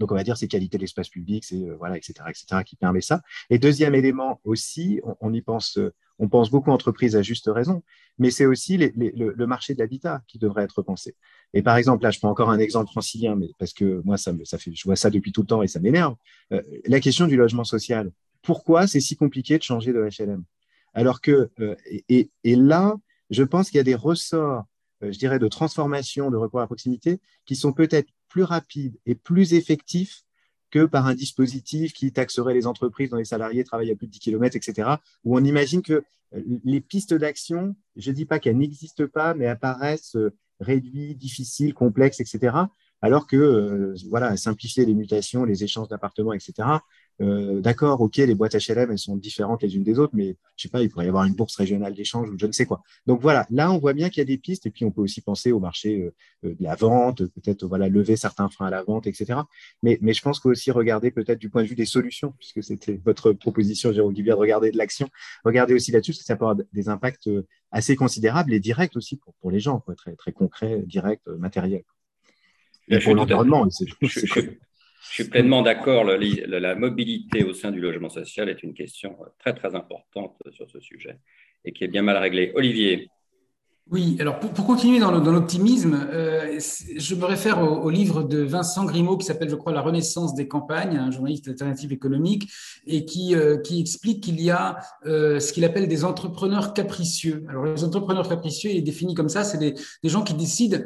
donc, on va dire c'est qualité de l'espace public, c'est euh, voilà, etc., etc., qui permet ça. Et deuxième élément aussi, on, y pense, euh, on pense beaucoup entreprises à juste raison, mais c'est aussi le, marché de l'habitat qui devrait être pensé. Et par exemple, là, je prends encore un exemple francilien, mais parce que moi, ça fait, je vois ça depuis tout le temps et ça m'énerve. Euh, la question du logement social. Pourquoi c'est si compliqué de changer de HLM Alors que, et, et là, je pense qu'il y a des ressorts je dirais, de transformation de recours à proximité qui sont peut-être plus rapide et plus effectif que par un dispositif qui taxerait les entreprises dont les salariés travaillent à plus de 10 km, etc., où on imagine que euh, les pistes d'action, je ne dis pas qu'elles n'existent pas, mais apparaissent euh, réduites, difficiles, complexes, etc., alors que, euh, voilà, simplifier les mutations, les échanges d'appartements, etc., euh, d'accord, ok, les boîtes HLM, elles sont différentes les unes des autres, mais je sais pas, il pourrait y avoir une bourse régionale d'échange ou je ne sais quoi. Donc voilà, là, on voit bien qu'il y a des pistes, et puis on peut aussi penser au marché euh, euh, de la vente, peut-être voilà lever certains freins à la vente, etc. Mais, mais je pense qu'aussi regarder peut-être du point de vue des solutions, puisque c'était votre proposition, Jérôme Guibier, de regarder de l'action, regarder aussi là-dessus, parce que ça peut avoir des impacts assez considérables et directs aussi pour, pour les gens, quoi, très, très concrets, directs, matériels. Et pour l'environnement. Je suis pleinement d'accord. La mobilité au sein du logement social est une question très, très importante sur ce sujet et qui est bien mal réglée. Olivier. Oui, alors pour, continuer dans l'optimisme, euh, je me réfère au, livre de Vincent Grimaud qui s'appelle, je crois, La Renaissance des campagnes, un journaliste alternatif économique, et qui, euh, explique qu'il y a euh, ce qu'il appelle des entrepreneurs capricieux. Alors les entrepreneurs capricieux, il est défini comme ça, c'est des, gens qui décident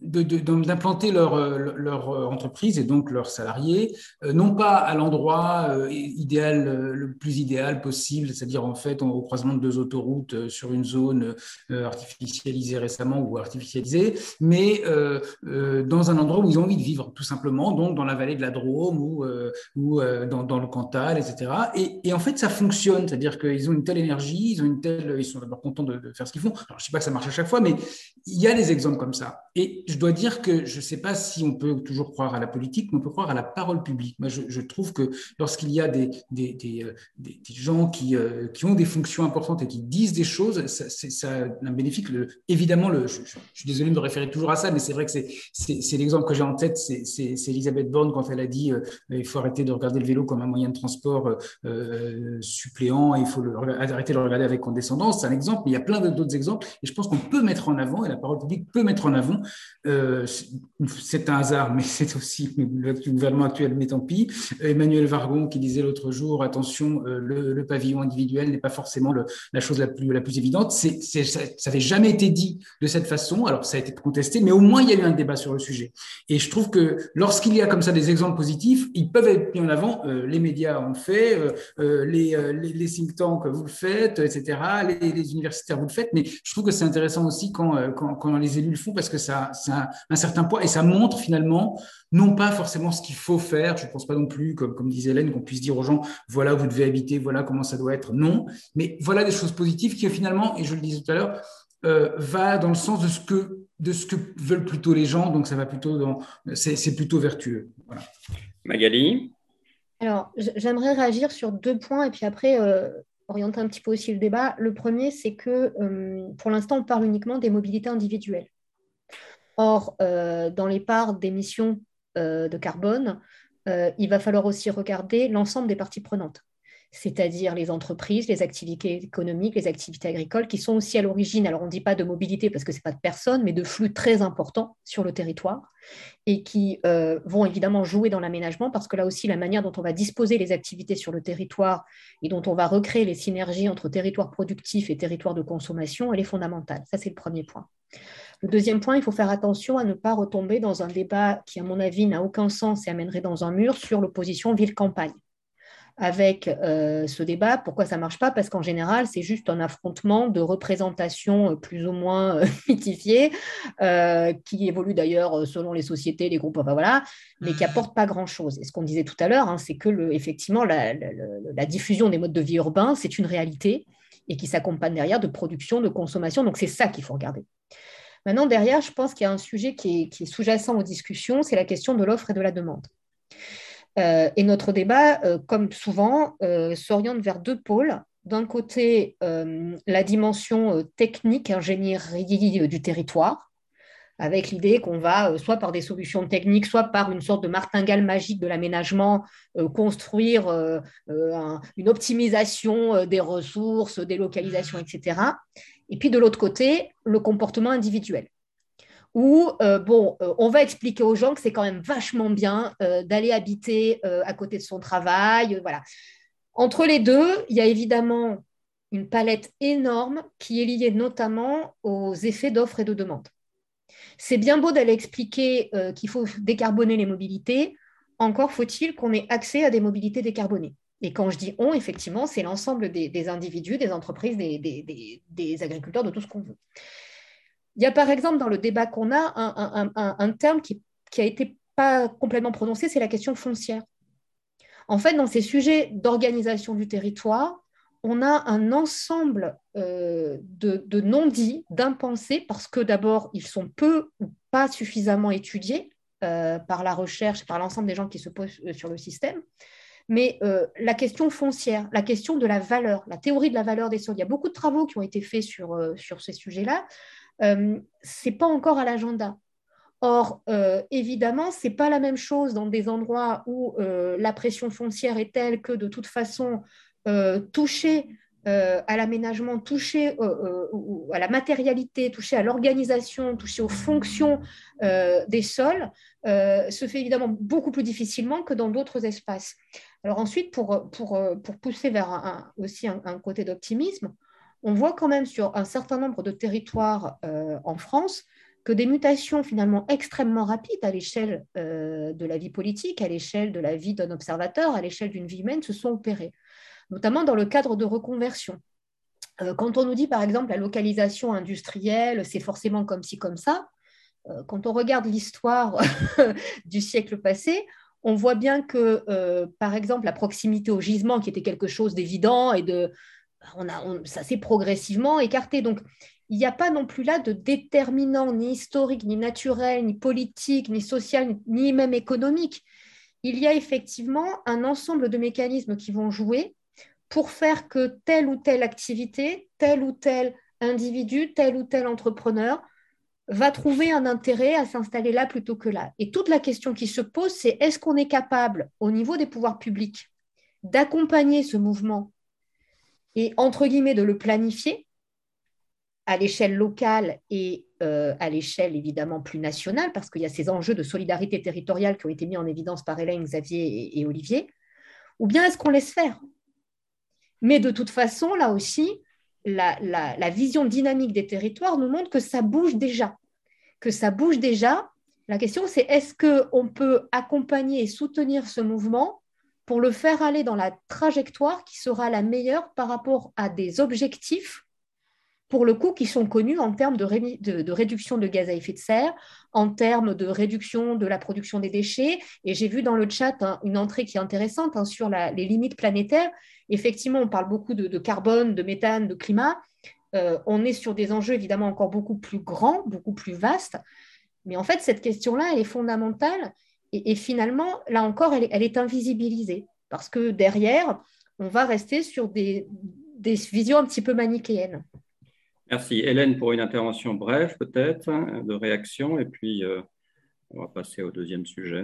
d'implanter leur, leur entreprise et donc leurs salariés, non pas à l'endroit idéal, le plus idéal possible, c'est-à-dire en fait au croisement de deux autoroutes sur une zone artificielle récemment ou artificialisé, mais euh, euh, dans un endroit où ils ont envie de vivre, tout simplement, donc dans la vallée de la Drôme ou, euh, ou dans, le Cantal, etc. Et, en fait, ça fonctionne, c'est-à-dire qu'ils ont une telle énergie, ils ont une telle, ils sont d'abord contents de, faire ce qu'ils font. Alors, je ne sais pas que ça marche à chaque fois, mais il y a des exemples comme ça. Je dois dire que je ne sais pas si on peut toujours croire à la politique, mais on peut croire à la parole publique. Moi, je, trouve que lorsqu'il y a des, des gens qui, qui ont des fonctions importantes et qui disent des choses, ça, ça un bénéfice, le, évidemment, je, suis désolé de me référer toujours à ça, mais c'est vrai que c'est l'exemple que j'ai en tête, c'est Elisabeth Borne quand elle a dit euh, il faut arrêter de regarder le vélo comme un moyen de transport euh, euh, suppléant et il faut arrêter de le regarder avec condescendance. C'est un exemple, mais il y a plein d'autres exemples et je pense qu'on peut mettre en avant, et la parole publique peut mettre en avant, c'est un hasard, mais c'est aussi le, gouvernement actuel, mais tant pis. Emmanuel Vargon qui disait l'autre jour attention, le, pavillon individuel n'est pas forcément la chose la plus, évidente. Ça n'avait jamais été dit de cette façon. Alors, ça a été contesté, mais au moins, il y a eu un débat sur le sujet. Et je trouve que lorsqu'il y a comme ça des exemples positifs, ils peuvent être mis en avant. Euh, les médias ont fait, euh, euh, les, les, think tanks, vous le faites, etc. Les, universitaires, vous le faites. Mais je trouve que c'est intéressant aussi quand, les élus le font parce que ça, ça a un certain poids et ça montre finalement non pas forcément ce qu'il faut faire. Je ne pense pas non plus, comme, comme disait Hélène, qu'on puisse dire aux gens, voilà, vous devez habiter, voilà comment ça doit être. Non, mais voilà des choses positives qui finalement, et je le disais tout à l'heure, va dans le sens de ce que de ce que veulent plutôt les gens, donc ça va plutôt dans c'est plutôt vertueux. Magali? Alors j'aimerais réagir sur deux points et puis après orienter un petit peu aussi le débat. Le premier, c'est que pour l'instant on parle uniquement des mobilités individuelles. Or, dans les parts d'émissions de carbone, il va falloir aussi regarder l'ensemble des parties prenantes c'est-à-dire les entreprises, les activités économiques, les activités agricoles, qui sont aussi à l'origine, alors on ne dit pas de mobilité parce que ce n'est pas de personnes, mais de flux très importants sur le territoire, et qui euh, vont évidemment jouer dans l'aménagement, parce que là aussi, la manière dont on va disposer les activités sur le territoire et dont on va recréer les synergies entre territoire productif et territoire de consommation, elle est fondamentale. Ça, c'est le premier point. Le deuxième point, il faut faire attention à ne pas retomber dans un débat qui, à mon avis, n'a aucun sens et amènerait dans un mur sur l'opposition ville-campagne avec euh, ce débat. Pourquoi ça ne marche pas? Parce qu'en général, c'est juste un affrontement de représentations euh, plus ou moins euh, mythifiées, qui évoluent d'ailleurs selon les sociétés, les groupes, enfin, voilà, mais qui n'apportent pas grand-chose. Et ce qu'on disait tout à l'heure, hein, c'est que effectivement, la, diffusion des modes de vie urbains, c'est une réalité et qui s'accompagne derrière de production, de consommation. Donc c'est ça qu'il faut regarder. Maintenant, derrière, je pense qu'il y a un sujet qui est, sous-jacent aux discussions, c'est la question de l'offre et de la demande. Euh, et notre débat, euh, comme souvent, euh, s'oriente vers deux pôles. D'un côté, la dimension technique, ingénierie du territoire, avec l'idée qu'on va, soit par des solutions techniques, soit par une sorte de martingale magique de l'aménagement, construire une optimisation des ressources, des localisations, etc. Et puis de l'autre côté, le comportement individuel où euh, bon, euh, on va expliquer aux gens que c'est quand même vachement bien euh, d'aller habiter à côté de son travail. voilà. Entre les deux, il y a évidemment une palette énorme qui est liée notamment aux effets d'offres et de demande. C'est bien beau d'aller expliquer qu'il faut décarboner les mobilités, encore faut-il qu'on ait accès à des mobilités décarbonées. Et quand je dis on, effectivement, c'est l'ensemble des, individus, des entreprises, des agriculteurs, de tout ce qu'on veut. Il y a par exemple dans le débat qu'on a un, terme qui, qui a été pas complètement prononcé, c'est la question foncière. En fait, dans ces sujets d'organisation du territoire, on a un ensemble euh, de, non-dits, d'impensés, parce que d'abord, ils sont peu ou pas suffisamment étudiés euh, par la recherche par l'ensemble des gens qui se posent euh, sur le système. Mais la question foncière, la question de la valeur, la théorie de la valeur des sols, il y a beaucoup de travaux qui ont été faits sur, sur ces sujets-là euh, c'est pas encore à l'agenda. Or, euh, évidemment, ce n'est pas la même chose dans des endroits où euh, la pression foncière est telle que de toute façon, toucher à l'aménagement, toucher à la matérialité, toucher à l'organisation, toucher aux fonctions des sols, se fait évidemment beaucoup plus difficilement que dans d'autres espaces. Alors ensuite, pour, pour, pour pousser vers aussi un côté d'optimisme, on voit quand même sur un certain nombre de territoires euh, en France que des mutations finalement extrêmement rapides à l'échelle euh, de la vie politique, à l'échelle de la vie d'un observateur, à l'échelle d'une vie humaine se sont opérées, notamment dans le cadre de reconversion. Euh, quand on nous dit par exemple la localisation industrielle, c'est forcément comme ci, comme ça, quand on regarde l'histoire du siècle passé, on voit bien que, par exemple, la proximité au gisement, qui était quelque chose d'évident et de, on a, ça s'est progressivement écarté. Donc, il n'y a pas non plus là de déterminant ni historique, ni naturel, ni politique, ni social, ni même économique. Il y a effectivement un ensemble de mécanismes qui vont jouer pour faire que telle ou telle activité, tel ou tel individu, tel ou tel entrepreneur va trouver un intérêt à s'installer là plutôt que là. Et toute la question qui se pose, c'est est-ce qu'on est capable, au niveau des pouvoirs publics, d'accompagner ce mouvement et entre guillemets de le planifier à l'échelle locale et euh, à l'échelle évidemment plus nationale, parce qu'il y a ces enjeux de solidarité territoriale qui ont été mis en évidence par Hélène, Xavier et, Olivier, ou bien est-ce qu'on laisse faire? Mais de toute façon, là aussi, la, vision dynamique des territoires nous montre que ça bouge déjà, que ça bouge déjà. La question, c'est est-ce qu'on peut accompagner et soutenir ce mouvement pour le faire aller dans la trajectoire qui sera la meilleure par rapport à des objectifs, pour le coup, qui sont connus en termes de, réduction de gaz à effet de serre, en termes de réduction de la production des déchets. Et j'ai vu dans le chat une entrée qui est intéressante hein, sur les limites planétaires. Effectivement, on parle beaucoup de, carbone, de méthane, de climat. euh, on est sur des enjeux évidemment encore beaucoup plus grands, beaucoup plus vastes. Mais en fait, cette question-là, elle est fondamentale. Et, finalement, là encore, elle, est invisibilisée. Parce que derrière, on va rester sur des, visions un petit peu manichéennes. Merci. Hélène, pour une intervention brève, peut-être, de réaction. Et puis, euh, on va passer au deuxième sujet.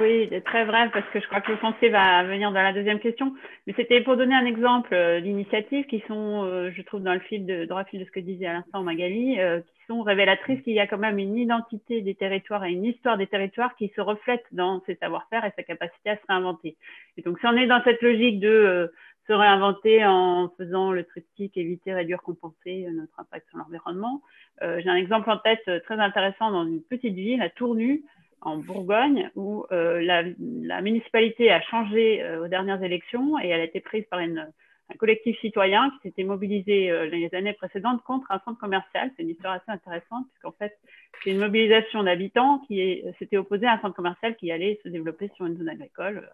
Oui, très bref, parce que je crois que le français va venir dans la deuxième question. Mais c'était pour donner un exemple euh, d'initiatives qui sont, euh, je trouve, dans le fil de, ce que disait à l'instant Magali, qui sont révélatrices qu'il y a quand même une identité des territoires et une histoire des territoires qui se reflète dans ses savoir-faire et sa capacité à se réinventer. Et donc, si on est dans cette logique de se réinventer en faisant le triptyque éviter, réduire, compenser notre impact sur l'environnement, j'ai un exemple en tête très intéressant dans une petite ville, à Tournu, en Bourgogne où euh, la, municipalité a changé euh, aux dernières élections et elle a été prise par une, un collectif citoyen qui s'était mobilisé euh, les années précédentes contre un centre commercial. C'est une histoire assez intéressante puisqu'en fait, c'est une mobilisation d'habitants qui s'était opposée à un centre commercial qui allait se développer sur une zone agricole,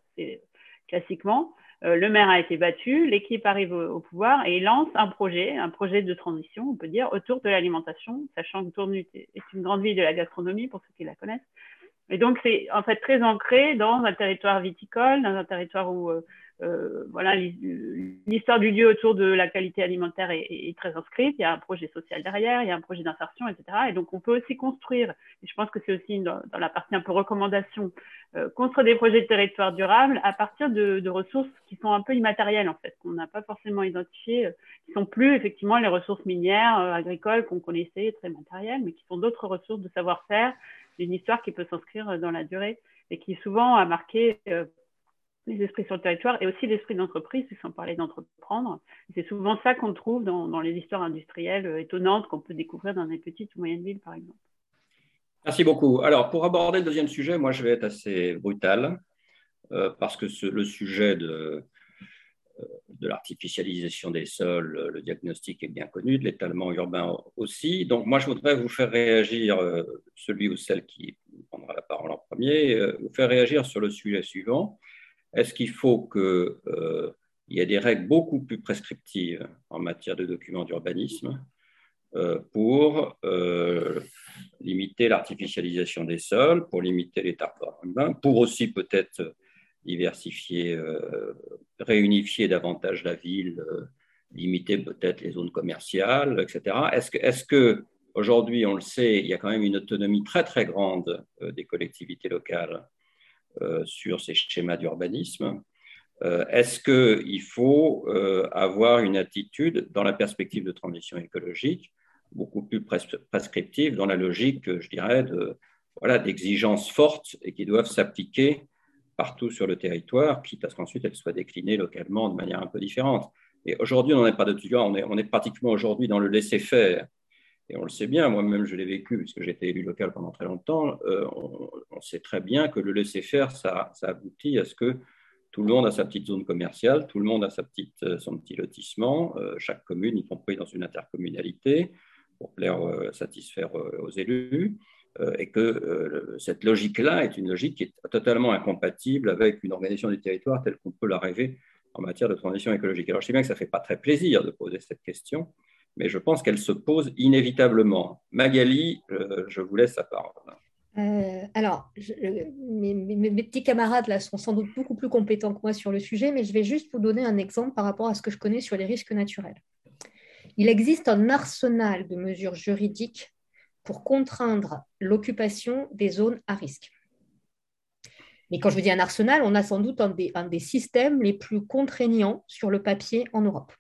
classiquement. Le maire a été battu, l'équipe arrive au, pouvoir et lance un projet, un projet de transition, on peut dire, autour de l'alimentation, sachant que Tournu est une grande ville de la gastronomie, pour ceux qui la connaissent. Et donc, c'est en fait très ancré dans un territoire viticole, dans un territoire où euh, euh voilà, l'histoire du lieu autour de la qualité alimentaire est, est, très inscrite. Il y a un projet social derrière, il y a un projet d'insertion, etc. Et donc, on peut aussi construire, et je pense que c'est aussi dans, dans, la partie un peu recommandation, euh, construire des projets de territoire durable à partir de, de, ressources qui sont un peu immatérielles, en fait, qu'on n'a pas forcément identifiées, euh, qui sont plus effectivement les ressources minières, euh, agricoles qu'on connaissait, très matérielles, mais qui sont d'autres ressources de savoir-faire, d'une histoire qui peut s'inscrire dans la durée et qui souvent a marqué euh, les esprits sur le territoire et aussi l'esprit d'entreprise, sans parler d'entreprendre. C'est souvent ça qu'on trouve dans, les histoires industrielles euh, étonnantes qu'on peut découvrir dans des petites ou moyennes villes, par exemple. Merci beaucoup. Alors, pour aborder le deuxième sujet, moi, je vais être assez brutal euh, parce que le sujet de, de l'artificialisation des sols, le diagnostic est bien connu, de l'étalement urbain aussi. Donc moi, je voudrais vous faire réagir, euh, celui ou celle qui prendra la parole en premier, euh, vous faire réagir sur le sujet suivant. Est-ce qu'il faut qu'il euh, y ait des règles beaucoup plus prescriptives en matière de documents d'urbanisme pour limiter l'artificialisation des sols, pour limiter l'état urbain, pour aussi peut-être diversifier, euh, réunifier davantage la ville, euh, limiter peut-être les zones commerciales, etc. Est-ce que, que aujourd'hui, on le sait, il y a quand même une autonomie très très grande euh, des collectivités locales sur ces schémas d'urbanisme Est-ce qu'il faut avoir une attitude dans la perspective de transition écologique beaucoup plus prescriptive dans la logique, je dirais, voilà, d'exigences fortes et qui doivent s'appliquer partout sur le territoire, quitte à ce qu'ensuite elles soient déclinées localement de manière un peu différente. Et aujourd'hui, on n'en est pas de on on est pratiquement aujourd'hui dans le laisser-faire. Et on le sait bien, moi-même je l'ai vécu puisque j'étais élu local pendant très longtemps, euh, on, sait très bien que le laisser-faire, ça, aboutit à ce que tout le monde a sa petite zone commerciale, tout le monde a sa petite, euh, son petit lotissement, euh, chaque commune, y compris dans une intercommunalité, pour plaire, satisfaire aux élus. Et que cette logique-là est une logique qui est totalement incompatible avec une organisation du territoire telle qu'on peut la rêver en matière de transition écologique. Alors je sais bien que ça ne fait pas très plaisir de poser cette question, mais je pense qu'elle se pose inévitablement. Magali, euh, je vous laisse la parole. alors, mes, mes, petits camarades là sont sans doute beaucoup plus compétents que moi sur le sujet, mais je vais juste vous donner un exemple par rapport à ce que je connais sur les risques naturels. Il existe un arsenal de mesures juridiques pour contraindre l'occupation des zones à risque. Mais quand je dire un arsenal, on a sans doute un des systèmes les plus contraignants sur le papier en Europe.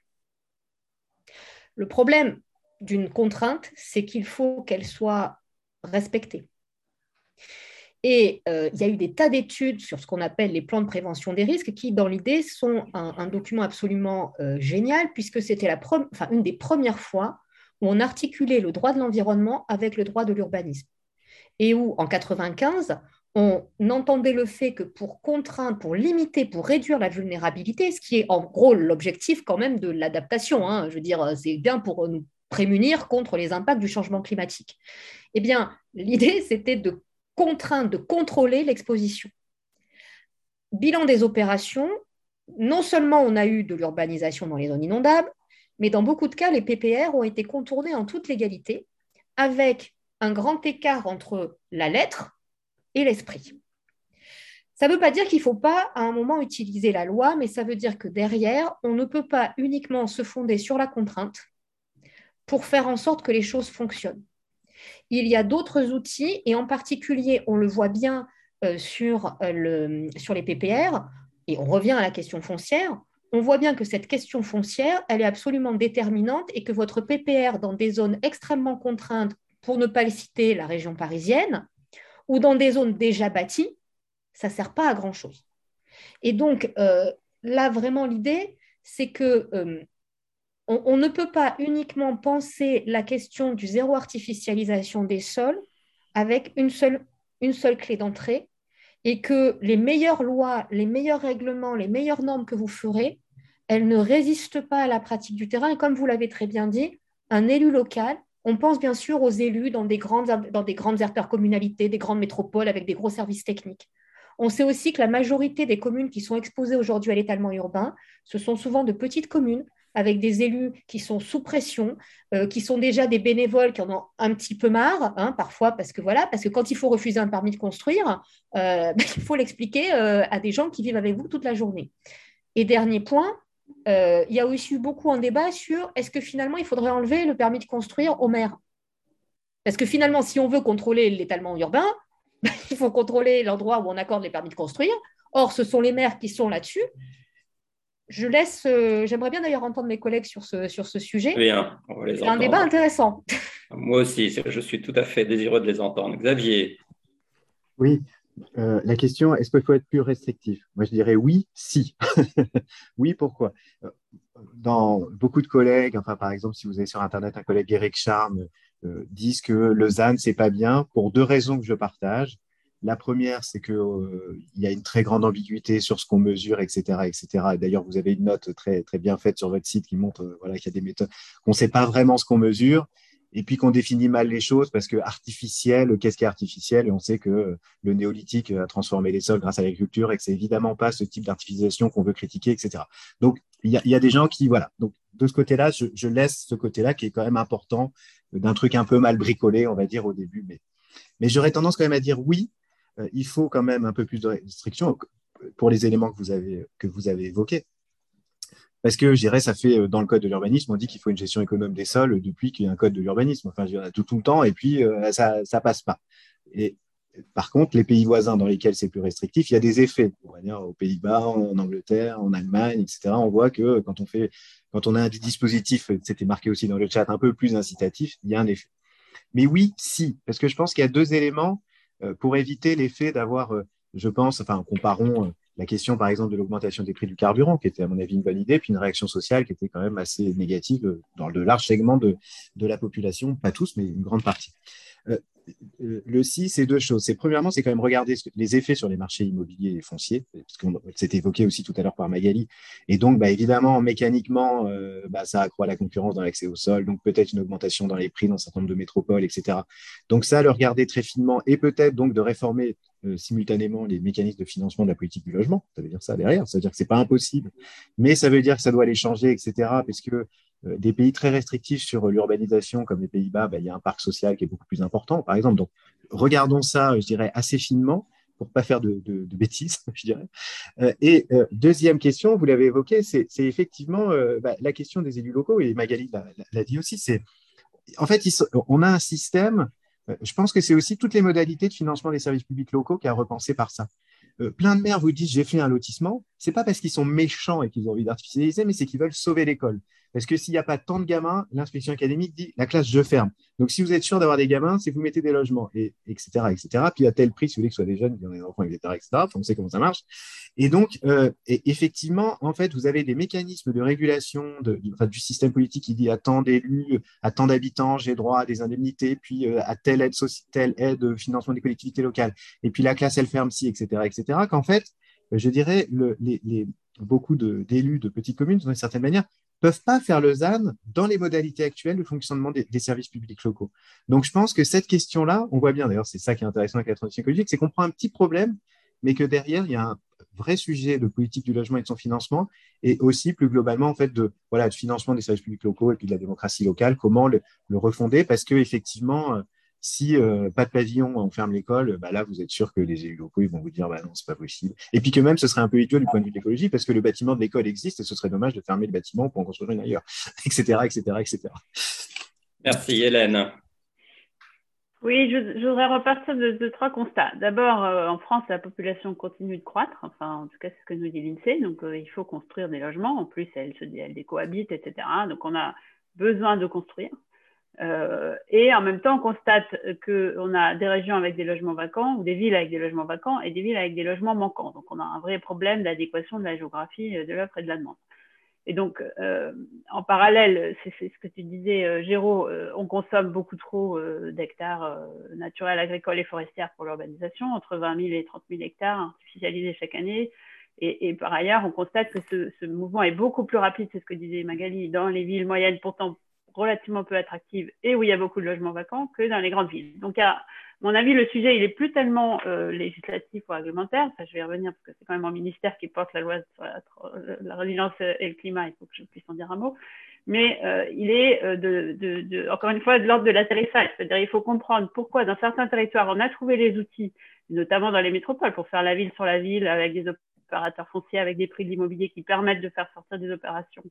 Le problème d'une contrainte, c'est qu'il faut qu'elle soit respectée. Et euh, il y a eu des tas d'études sur ce qu'on appelle les plans de prévention des risques qui, dans l'idée, sont un, document absolument euh, génial puisque c'était enfin, une des premières fois où on articulait le droit de l'environnement avec le droit de l'urbanisme. Et où, en 1995, on entendait le fait que pour contraindre, pour limiter, pour réduire la vulnérabilité, ce qui est en gros l'objectif quand même de l'adaptation, hein, je veux dire, c'est bien pour nous prémunir contre les impacts du changement climatique. Eh bien, l'idée, c'était de contraindre, de contrôler l'exposition. Bilan des opérations, non seulement on a eu de l'urbanisation dans les zones inondables, mais dans beaucoup de cas, les PPR ont été contournés en toute légalité, avec un grand écart entre la lettre et l'esprit. Ça ne veut pas dire qu'il ne faut pas à un moment utiliser la loi, mais ça veut dire que derrière, on ne peut pas uniquement se fonder sur la contrainte pour faire en sorte que les choses fonctionnent. Il y a d'autres outils, et en particulier, on le voit bien euh, sur, euh, sur les PPR, et on revient à la question foncière, on voit bien que cette question foncière, elle est absolument déterminante et que votre PPR dans des zones extrêmement contraintes, pour ne pas le citer, la région parisienne, ou dans des zones déjà bâties, ça ne sert pas à grand-chose. Et donc, euh, là, vraiment, l'idée, c'est que euh, on, ne peut pas uniquement penser la question du zéro artificialisation des sols avec une seule, une seule clé d'entrée et que les meilleures lois, les meilleurs règlements, les meilleures normes que vous ferez, elles ne résistent pas à la pratique du terrain. Et comme vous l'avez très bien dit, un élu local, on pense bien sûr aux élus dans des grandes, dans des grandes intercommunalités, des grandes métropoles avec des gros services techniques. On sait aussi que la majorité des communes qui sont exposées aujourd'hui à l'étalement urbain, ce sont souvent de petites communes avec des élus qui sont sous pression, euh, qui sont déjà des bénévoles qui en ont un petit peu marre, hein, parfois parce que voilà, parce que quand il faut refuser un permis de construire, euh, il faut l'expliquer euh, à des gens qui vivent avec vous toute la journée. Et dernier point, il y a aussi eu beaucoup un débat sur est-ce que finalement il faudrait enlever le permis de construire aux maires? Parce que finalement, si on veut contrôler l'étalement urbain, il faut contrôler l'endroit où on accorde les permis de construire. Or, ce sont les maires qui sont là-dessus. Je laisse, euh, j'aimerais bien d'ailleurs entendre mes collègues sur ce, sur ce sujet. C'est un débat intéressant. Moi aussi, je suis tout à fait désireux de les entendre. Xavier. Oui, euh, la question, est-ce qu'il faut être plus restrictif? Moi, je dirais oui, si. oui, pourquoi? Euh, Dans beaucoup de collègues, enfin, par exemple, si vous avez sur Internet un collègue Eric Charme, euh, disent que Lausanne, c'est pas bien pour deux raisons que je partage. La première, c'est qu'il y a une très grande ambiguïté sur ce qu'on mesure, etc., etc. Et d'ailleurs, vous avez une note très très bien faite sur votre site qui montre voilà qu'il y a des méthodes qu'on ne sait pas vraiment ce qu'on mesure et puis qu'on définit mal les choses parce que artificiel, qu'est-ce qui est artificiel? Et on sait que le néolithique a transformé les sols grâce à l'agriculture et que c'est évidemment pas ce type d'artificialisation qu'on veut critiquer, etc. Donc il y a, des gens qui voilà. Donc de ce côté-là, je, laisse ce côté-là qui est quand même important d'un truc un peu mal bricolé, on va dire au début. Mais, mais j'aurais tendance quand même à dire oui, euh, il faut quand même un peu plus de restrictions pour les éléments que vous avez que vous avez évoqués. Parce que je dirais, ça fait euh, dans le code de l'urbanisme, on dit qu'il faut une gestion économe des sols depuis qu'il y a un code de l'urbanisme. Enfin, je dirais tout, tout le temps, et puis euh, ça ça passe pas. Et par contre, les pays voisins dans lesquels c'est plus restrictif, il y a des effets. On va dire aux Pays-Bas, en Angleterre, en Allemagne, etc. On voit que quand on fait, quand on a un dispositif, c'était marqué aussi dans le chat, un peu plus incitatif, il y a un effet. Mais oui, si, parce que je pense qu'il y a deux éléments euh, pour éviter l'effet d'avoir, je pense, enfin, comparons la question, par exemple, de l'augmentation des prix du carburant, qui était à mon avis une bonne idée, puis une réaction sociale qui était quand même assez négative dans de larges segments de, de la population, pas tous, mais une grande partie. Euh, euh, le si, c'est deux choses. C'est premièrement, c'est quand même regarder les effets sur les marchés immobiliers et fonciers, parce que évoqué aussi tout à l'heure par Magali. Et donc, bah, évidemment, mécaniquement, euh, bah, ça accroît la concurrence dans l'accès au sol, donc peut-être une augmentation dans les prix dans un certain nombre de métropoles, etc. Donc ça, le regarder très finement et peut-être donc de réformer simultanément les mécanismes de financement de la politique du logement. Ça veut dire ça derrière. Ça veut dire que c'est pas impossible, mais ça veut dire que ça doit les changer, etc. Parce que euh, des pays très restrictifs sur l'urbanisation, comme les Pays-Bas, bah, il y a un parc social qui est beaucoup plus important, par exemple. Donc, regardons ça, je dirais, assez finement pour pas faire de, bêtises, je dirais. Euh, et euh, deuxième question, vous l'avez évoqué, c'est effectivement bah, la question des élus locaux, et Magali l'a dit aussi, c'est en fait, on a un système, je pense que c'est aussi toutes les modalités de financement des services publics locaux qui a repensé par ça. plein de maires vous disent j'ai fait un lotissement, c'est pas parce qu'ils sont méchants et qu'ils ont envie d'artificialiser, mais c'est qu'ils veulent sauver l'école. Parce que s'il n'y a pas tant de gamins, l'inspection académique dit la classe, je ferme. Donc, si vous êtes sûr d'avoir des gamins, c'est vous mettez des logements, et, etc., etc. Puis à tel prix, si vous voulez que ce soit des jeunes, il y en a des enfants, etc., etc. on sait comment ça marche. Et donc, euh, effectivement, en fait, vous avez des mécanismes de régulation du système politique qui dit à tant d'élus, à tant d'habitants, j'ai droit à des indemnités, puis euh, à telle aide, telle aide financement des collectivités locales. Et puis la classe, elle ferme ci, etc., etc. Qu'en fait, je dirais, le, beaucoup d'élus de, petites communes, d'une certaine manière, peuvent pas faire le ZAN dans les modalités actuelles de fonctionnement des, services publics locaux. Donc, je pense que cette question-là, on voit bien, d'ailleurs, c'est ça qui est intéressant avec la transition écologique, c'est qu'on prend un petit problème, mais que derrière, il y a un vrai sujet de politique du logement et de son financement, et aussi plus globalement en fait de voilà de financement des services publics locaux et puis de la démocratie locale, comment le, refonder, parce que effectivement, euh, si euh, pas de pavillon, on ferme l'école, bah là vous êtes sûr que les élus locaux ils vont vous dire bah non c'est pas possible. Et puis que même ce serait un peu idiot du point de vue de l'écologie, parce que le bâtiment de l'école existe et ce serait dommage de fermer le bâtiment pour en construire une ailleurs, etc., etc., etc. Merci Hélène. Oui, je, voudrais repartir de, trois constats. D'abord, euh, en France, la population continue de croître. Enfin, en tout cas, c'est ce que nous dit l'INSEE. Donc, euh, il faut construire des logements. En plus, elle se elle cohabitent, etc. Donc, on a besoin de construire. Euh, et en même temps, on constate qu'on a des régions avec des logements vacants ou des villes avec des logements vacants et des villes avec des logements manquants. Donc, on a un vrai problème d'adéquation de la géographie de l'offre et de la demande. Et donc, euh, en parallèle, c'est ce que tu disais, euh, Géraud, euh, on consomme beaucoup trop d'hectares naturels, agricoles et forestiers pour l'urbanisation, entre 20 000 et 30 000 hectares artificialisés chaque année. Et, par ailleurs, on constate que ce mouvement est beaucoup plus rapide, c'est ce que disait Magali, dans les villes moyennes, pourtant relativement peu attractives et où il y a beaucoup de logements vacants, que dans les grandes villes. Donc, a mon avis, le sujet, il est plus tellement euh, législatif ou réglementaire. Ça, je vais y revenir parce que c'est quand même mon ministère qui porte la loi sur la, résilience et le climat. Il faut que je puisse en dire un mot. Mais euh, il est, euh, de, de, de, encore une fois, de l'ordre de l'atterrissage. C'est-à-dire, il faut comprendre pourquoi, dans certains territoires, on a trouvé les outils, notamment dans les métropoles, pour faire la ville sur la ville avec des opérateurs fonciers, avec des prix de l'immobilier qui permettent de faire sortir des opérations,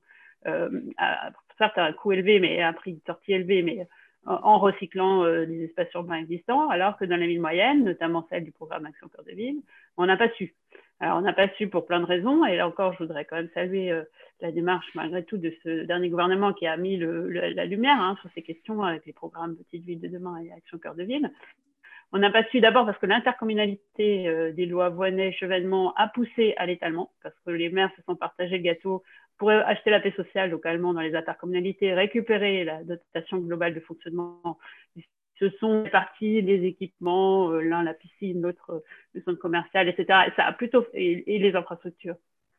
à, certes à un coût élevé, mais à un prix de sortie élevé, mais en recyclant euh, des espaces urbains existants, alors que dans les villes moyennes, notamment celle du programme Action Cœur de Ville, on n'a pas su. Alors, on n'a pas su pour plein de raisons, et là encore, je voudrais quand même saluer euh, la démarche, malgré tout, de ce dernier gouvernement qui a mis la lumière hein, sur ces questions avec les programmes Petite Ville de demain et Action Cœur de Ville. On n'a pas su d'abord parce que l'intercommunalité euh, des lois Voinet-Chevènement a poussé à l'étalement, parce que les maires se sont partagés le gâteau pour acheter la paix sociale localement dans les intercommunalités, récupérer la dotation globale de fonctionnement. Ce sont répartis les équipements, euh, l'un la piscine, l'autre euh, le centre commercial, etc. Et, ça a plutôt, et, les infrastructures.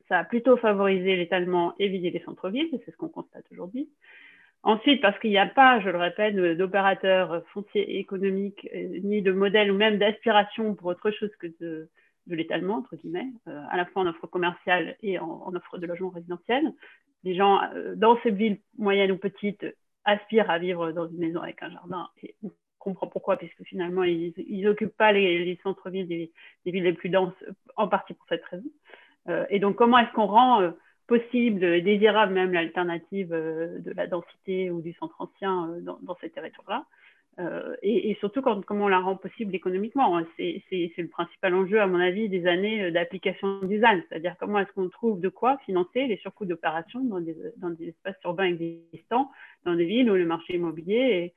Ça a plutôt favorisé l'étalement et vidé les centres-villes, c'est ce qu'on constate aujourd'hui. Ensuite, parce qu'il n'y a pas, je le répète, d'opérateurs fonciers économiques, euh, ni de modèles ou même d'aspiration pour autre chose que de de l'étalement, entre guillemets, euh, à la fois en offre commerciale et en, offre de logement résidentiel. Les gens euh, dans ces villes moyennes ou petites aspirent à vivre dans une maison avec un jardin et on comprend pourquoi, puisque finalement, ils n'occupent pas les, centres-villes des, villes les plus denses, en partie pour cette raison. Euh, et donc, comment est-ce qu'on rend possible désirable même l'alternative de la densité ou du centre ancien dans, dans ces territoires-là? Euh, et, surtout comment on la rend possible économiquement. Hein. C'est le principal enjeu, à mon avis, des années euh, d'application du ZAN, c'est-à-dire comment est-ce qu'on trouve de quoi financer les surcoûts d'opération dans des, espaces urbains existants, dans des villes où le marché immobilier est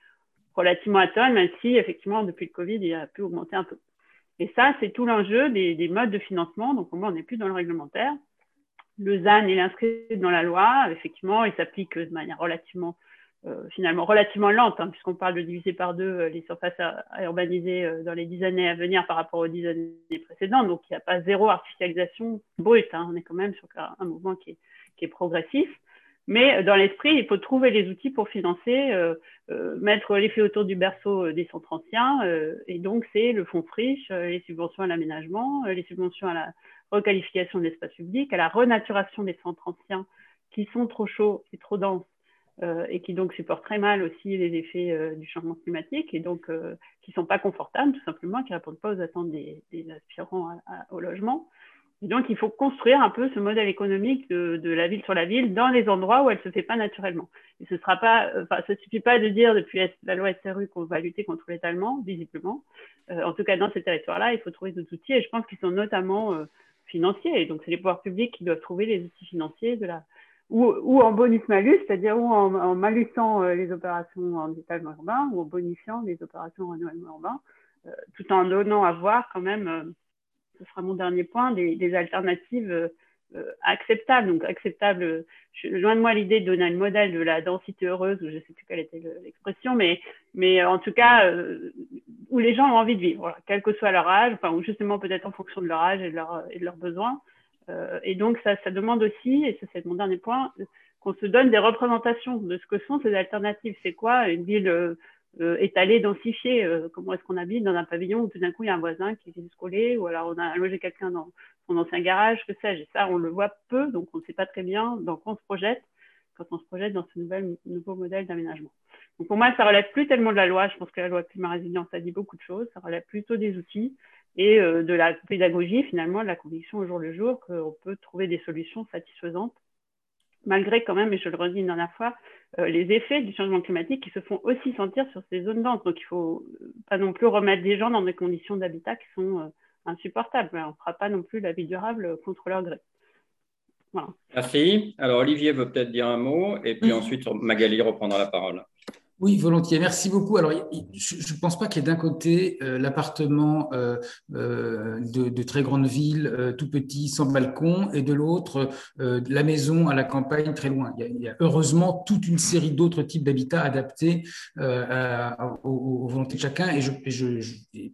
relativement atteint, même si effectivement depuis le Covid, il a pu augmenter un peu. Et ça, c'est tout l'enjeu des, des, modes de financement. Donc, moi, on n'est plus dans le réglementaire. Le ZAN est inscrit dans la loi. Effectivement, il s'applique de manière relativement euh, finalement relativement lente, hein, puisqu'on parle de diviser par deux euh, les surfaces à, urbaniser euh, dans les dix années à venir par rapport aux dix années précédentes. Donc, il n'y a pas zéro artificialisation brute. Hein. On est quand même sur un mouvement qui est, qui est progressif. Mais dans l'esprit, il faut trouver les outils pour financer, mettre l'effet autour du berceau des centres anciens. et donc, c'est le fonds friche, les subventions à l'aménagement, les subventions à la requalification de l'espace public, à la renaturation des centres anciens qui sont trop chauds et trop denses euh, et qui donc supportent très mal aussi les effets euh, du changement climatique et donc euh, qui ne sont pas confortables tout simplement, qui ne répondent pas aux attentes des, aspirants au logement. Et donc il faut construire un peu ce modèle économique de, la ville sur la ville dans les endroits où elle se fait pas naturellement. Et ce sera pas, enfin, ça suffit pas de dire depuis la loi SRU qu'on va lutter contre l'étalement, visiblement. en tout cas, dans ces territoires-là, il faut trouver d'autres outils et je pense qu'ils sont notamment financiers. Et donc c'est les pouvoirs publics qui doivent trouver les outils financiers de la, ou, en bonus-malus, c'est-à-dire ou en, en malusant euh, les opérations en étalement urbain ou en bonifiant les opérations en renouvellement urbain, euh, tout en donnant à voir quand même, euh, ce sera mon dernier point, des, alternatives acceptables. Donc acceptables, loin de moi l'idée de donner un modèle de la densité heureuse, ou je ne sais plus quelle était l'expression, mais, mais en tout cas, où les gens ont envie de vivre, quel que soit leur âge, enfin, ou justement peut-être en fonction de leur âge et de, leur, et de leurs besoins. Euh, et donc, ça, demande aussi, et ça c'est mon dernier point, qu'on se donne des représentations de ce que sont ces alternatives. C'est quoi une ville euh, euh étalée, densifiée Comment est-ce qu'on habite dans un pavillon où tout d'un coup il y a un voisin qui se coller Ou alors on a logé quelqu'un dans, son ancien garage, que sais-je. Et ça, on le voit peu, donc on ne sait pas très bien dans quoi on se projette quand on se projette dans ce nouveau modèle d'aménagement. Donc pour moi, ça relève plus tellement de la loi. Je pense que la loi climat résilience a dit beaucoup de choses. Ça relève plutôt des outils et euh, de la pédagogie, finalement, de la conviction au jour le jour qu'on peut trouver des solutions satisfaisantes, malgré quand même, et je le redis une dernière fois, euh, les effets du changement climatique qui se font aussi sentir sur ces zones denses. Donc il ne faut pas non plus remettre des gens dans des conditions d'habitat qui sont euh, insupportables. On ne fera pas non plus la vie durable contre leur gré. Merci. Alors, Olivier veut peut-être dire un mot, et puis ensuite, Magali reprendra la parole. Oui, volontiers. Merci beaucoup. Alors, je ne pense pas qu'il y ait d'un côté euh, l'appartement euh, euh, de, très grande ville, tout petit, sans balcon, et de l'autre la maison à la campagne, très loin. Il y a, heureusement toute une série d'autres types d'habitats adaptés aux, volontés de chacun. Et, je,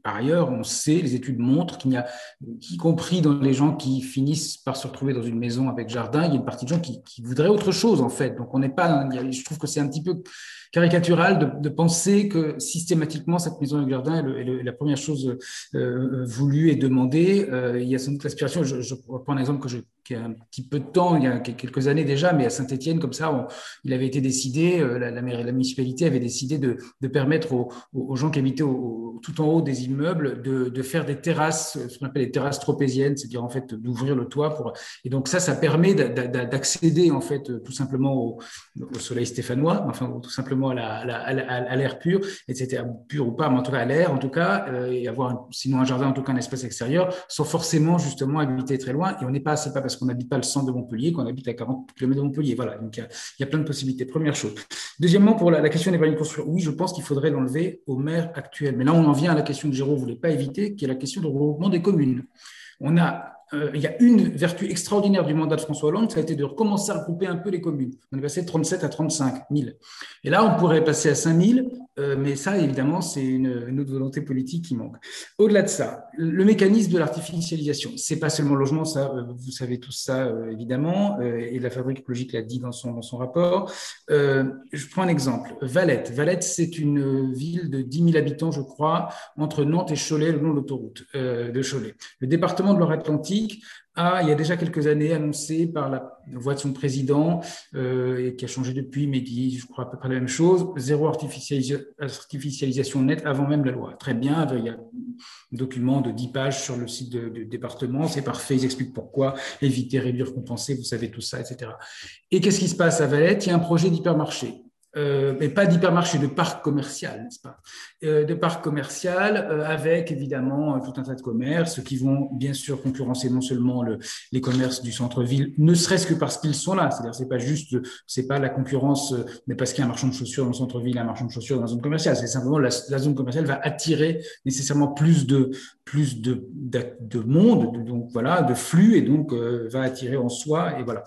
par ailleurs, on sait, les études montrent qu'il y a, y compris dans les gens qui finissent par se retrouver dans une maison avec jardin, il y a une partie de gens qui, voudraient autre chose, en fait. Donc, on n'est pas. Je trouve que c'est un petit peu caricatural de, penser que systématiquement cette maison de jardin est, la première chose euh, voulue et demandée. Euh, il y a sans doute l'aspiration, je, je prends un exemple que je qui a un petit peu de temps, il y a quelques années déjà, mais à Saint-Etienne, comme ça, il avait été décidé, euh, la, municipalité avait décidé de, permettre aux, gens qui habitaient tout en haut des immeubles de, faire des terrasses, ce qu'on appelle des terrasses tropéziennes, c'est-à-dire en fait d'ouvrir le toit. Et donc ça, ça permet d'accéder en fait tout simplement au, au, soleil stéphanois, enfin tout simplement à l'air pur, etc. Pur ou pas, mais en tout cas à l'air, en tout cas, euh, et avoir sinon un jardin, en tout cas un espace extérieur, sans forcément justement habiter très loin. Et on n'est pas, c'est pas parce qu'on n'habite pas le centre de Montpellier, qu'on habite à 40 km de Montpellier. Voilà, donc il y, a, plein de possibilités. Première chose. Deuxièmement, pour la, question des permis de construire, oui, je pense qu'il faudrait l'enlever au maire actuel. Mais là, on en vient à la question que Géraud ne voulait pas éviter, qui est la question du regroupement des communes. On a euh, il y a une vertu extraordinaire du mandat de François Hollande, ça a été de recommencer à regrouper un peu les communes. On est passé de 37 à 35 000. Et là, on pourrait passer à 5 000, euh, mais ça, évidemment, c'est une, autre volonté politique qui manque. Au-delà de ça, le mécanisme de l'artificialisation, c'est pas seulement le logement, ça, euh, vous savez tout ça, évidemment, et la fabrique écologique l'a dit dans son, dans son rapport. je prends un exemple. Valette. Valette, c'est une ville de 10 000 habitants, je crois, entre Nantes et Cholet, le long de l'autoroute de Cholet. Le département de A, il y a déjà quelques années, annoncé par la voix de son président, euh, et qui a changé depuis, mais dit, je crois, à peu près la même chose, zéro artificialisation nette avant même la loi. Très bien, il y a un document de 10 pages sur le site du département, c'est parfait, ils expliquent pourquoi, éviter, réduire, compenser, vous savez tout ça, etc. Et qu'est-ce qui se passe à Valette? Il y a un projet d'hypermarché euh, mais pas d'hypermarché, de parc commercial, n'est-ce pas? Euh, De parc commercial euh, avec évidemment tout un tas de commerces qui vont bien sûr concurrencer non seulement le, les commerces du centre-ville, ne serait-ce que parce qu'ils sont là. C'est-à-dire, c'est pas juste, c'est pas la concurrence, mais parce qu'il y a un marchand de chaussures dans le centre-ville, un marchand de chaussures dans la zone commerciale. C'est simplement la, la, zone commerciale va attirer nécessairement plus de plus de, de, monde, donc voilà, de flux, et donc va attirer en soi, et voilà.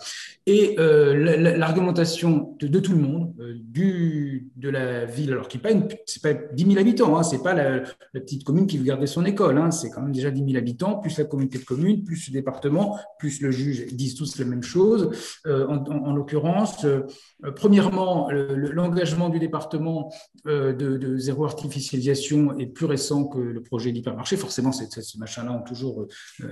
Et l'argumentation de, de, tout le monde de la ville, alors qui n'est pas, pas 10 000 habitants, hein, c'est pas la, petite commune qui veut garder son école, hein, c'est quand même déjà 10 000 habitants, plus la communauté de communes, plus le département, plus le juge, ils disent tous la même chose. Euh, en, l'occurrence, euh, premièrement, l'engagement du département euh, de, zéro artificialisation est plus récent que le projet d'hypermarché. Forcément, ces machins-là ont toujours,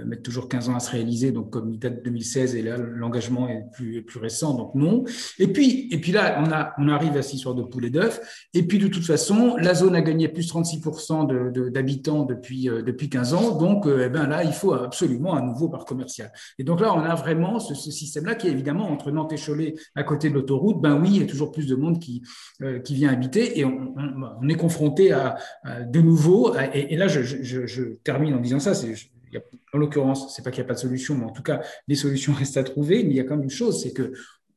mettent toujours 15 ans à se réaliser, donc comme il date de 2016, et là, l'engagement est plus, plus récent, donc non. Et puis, et puis là, on, a, on arrive histoire de poules et d'œufs. Et puis, de toute façon, la zone a gagné plus 36% d'habitants depuis, euh, depuis 15 ans. Donc, euh, eh ben là, il faut absolument un nouveau parc commercial. Et donc là, on a vraiment ce, système-là qui est évidemment entre Nantes et Cholet, à côté de l'autoroute. Ben oui, il y a toujours plus de monde qui, euh, qui vient habiter et on, est confronté à, de nouveau. et, là, je, termine en disant ça. En l'occurrence, c'est pas qu'il n'y a pas de solution, mais en tout cas, les solutions restent à trouver. Mais il y a quand même une chose, c'est que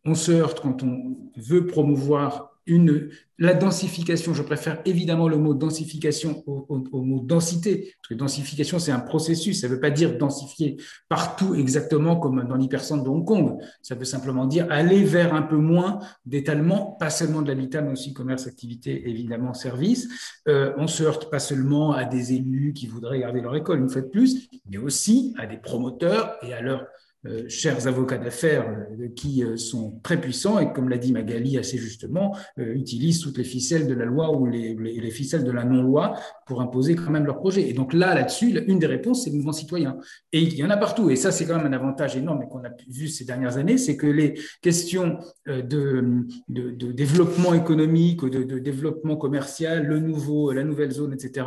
on se heurte quand on veut promouvoir une, la densification, je préfère évidemment le mot densification au, mot densité, parce que densification, c'est un processus, ça ne veut pas dire densifier partout exactement comme dans l'hypercentre de Hong Kong, ça veut simplement dire aller vers un peu moins d'étalement, pas seulement de l'habitat, mais aussi commerce, activité, évidemment, service. Euh, on se heurte pas seulement à des élus qui voudraient garder leur école une fois de plus, mais aussi à des promoteurs et à leurs euh, chers avocats d'affaires euh, qui euh, sont très puissants et, comme l'a dit Magali assez justement, utilisent toutes les ficelles de la loi ou les, les, ficelles de la non-loi pour imposer quand même leur projet. Et donc là, là-dessus, une des réponses, c'est le mouvement citoyen. Et il y en a partout. Et ça, c'est quand même un avantage énorme qu'on a vu ces dernières années, c'est que les questions de, de, développement économique, de, de développement commercial, le nouveau, la nouvelle zone, etc.,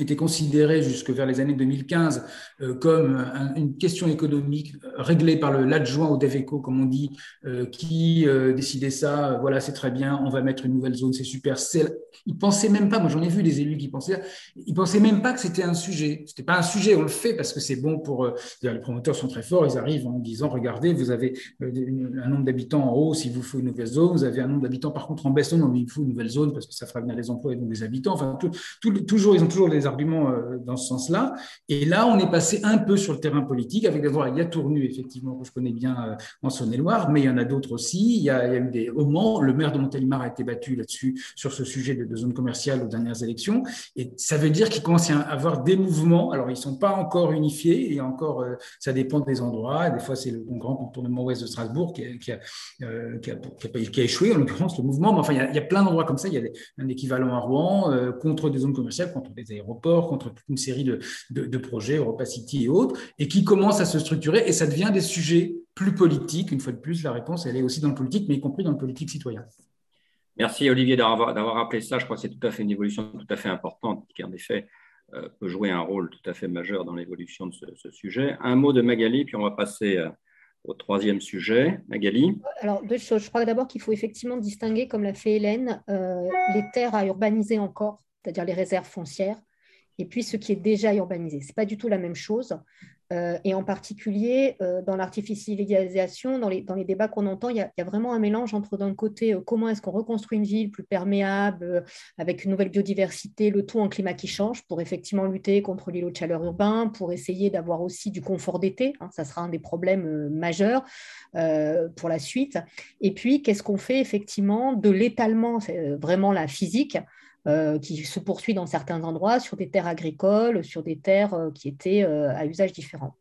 était considéré jusque vers les années 2015 euh, comme une question économique euh, réglée par l'adjoint au DEVECO, comme on dit, euh, qui décidait ça, voilà, c'est très bien, on va mettre une nouvelle zone, c'est super. Ils pensaient même pas, moi j'en ai vu des élus qui pensaient, ils pensaient même pas que c'était un sujet. C'était pas un sujet, on le fait parce que c'est bon pour. les promoteurs sont très forts, ils arrivent en disant, regardez, vous avez un nombre d'habitants en haut, s'il vous faut une nouvelle zone, vous avez un nombre d'habitants par contre en baisse, non, mais il faut une nouvelle zone parce que ça fera venir les emplois et donc des habitants. Enfin, toujours, ils ont toujours arguments euh, dans ce sens-là. Et là, on est passé un peu sur le terrain politique avec d'abord il y a Tournu, effectivement, que je connais bien euh, en Saône-et-Loire, mais il y en a d'autres aussi. Il y, a, eu des. Au le maire de Montélimar a été battu là-dessus, sur ce sujet de, zone commerciale aux dernières élections. Et ça veut dire qu'il commence à avoir des mouvements. Alors, ils ne sont pas encore unifiés et encore, euh, ça dépend des endroits. Des fois, c'est le grand contournement ouest de Strasbourg qui a, échoué, en l'occurrence, le mouvement. Mais enfin, il il y a plein d'endroits comme ça. Il y a un équivalent à Rouen contre des zones commerciales, contre des aéroports contre toute une série de, de, projets, Europa City et autres, et qui commencent à se structurer, et ça devient des sujets plus politiques. Une fois de plus, la réponse, elle est aussi dans le politique, mais y compris dans le politique citoyen. Merci Olivier d'avoir rappelé ça. Je crois que c'est tout à fait une évolution tout à fait importante qui, en effet, euh, peut jouer un rôle tout à fait majeur dans l'évolution de ce, sujet. Un mot de Magali, puis on va passer euh, au troisième sujet. Magali Alors, deux choses. Je crois d'abord qu'il faut effectivement distinguer, comme l'a fait Hélène, euh, les terres à urbaniser encore, c'est-à-dire les réserves foncières, et puis ce qui est déjà urbanisé. Ce n'est pas du tout la même chose. Euh, et en particulier, euh, dans l'artificialisation, dans les, dans les débats qu'on entend, il y, a, vraiment un mélange entre d'un côté, euh, comment est-ce qu'on reconstruit une ville plus perméable, avec une nouvelle biodiversité, le tout en climat qui change, pour effectivement lutter contre l'îlot de chaleur urbain, pour essayer d'avoir aussi du confort d'été. Hein, ça sera un des problèmes majeurs pour la suite. Et puis, qu'est-ce qu'on fait effectivement de l'étalement, vraiment la physique, euh, qui se poursuit dans certains endroits sur des terres agricoles, sur des terres euh, qui étaient euh, à usage différent.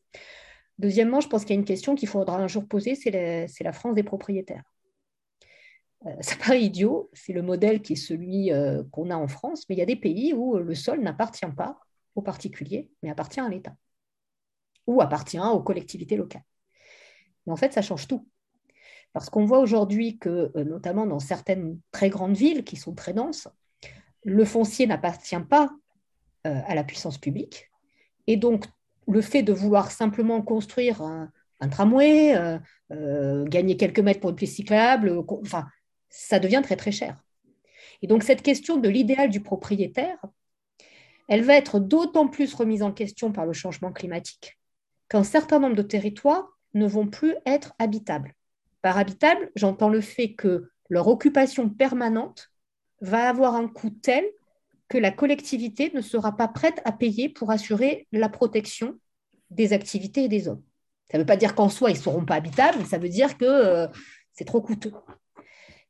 Deuxièmement, je pense qu'il y a une question qu'il faudra un jour poser, c'est la, France des propriétaires. ça paraît idiot, c'est le modèle qui est celui qu'on a en France, mais il y a des pays où le sol n'appartient pas aux particuliers, mais appartient à l'État, ou appartient aux collectivités locales. Mais en fait, ça change tout. Parce qu'on voit aujourd'hui que, notamment dans certaines très grandes villes qui sont très denses, le foncier n'appartient pas euh, à la puissance publique. Et donc, le fait de vouloir simplement construire un, tramway, euh, euh, gagner quelques mètres pour une piste cyclable, enfin, ça devient très très cher. Et donc, cette question de l'idéal du propriétaire, elle va être d'autant plus remise en question par le changement climatique qu'un certain nombre de territoires ne vont plus être habitables. Par habitable, j'entends le fait que leur occupation permanente va avoir un coût tel que la collectivité ne sera pas prête à payer pour assurer la protection des activités et des hommes. Ça ne veut pas dire qu'en soi, ils ne seront pas habitables, ça veut dire que euh, c'est trop coûteux.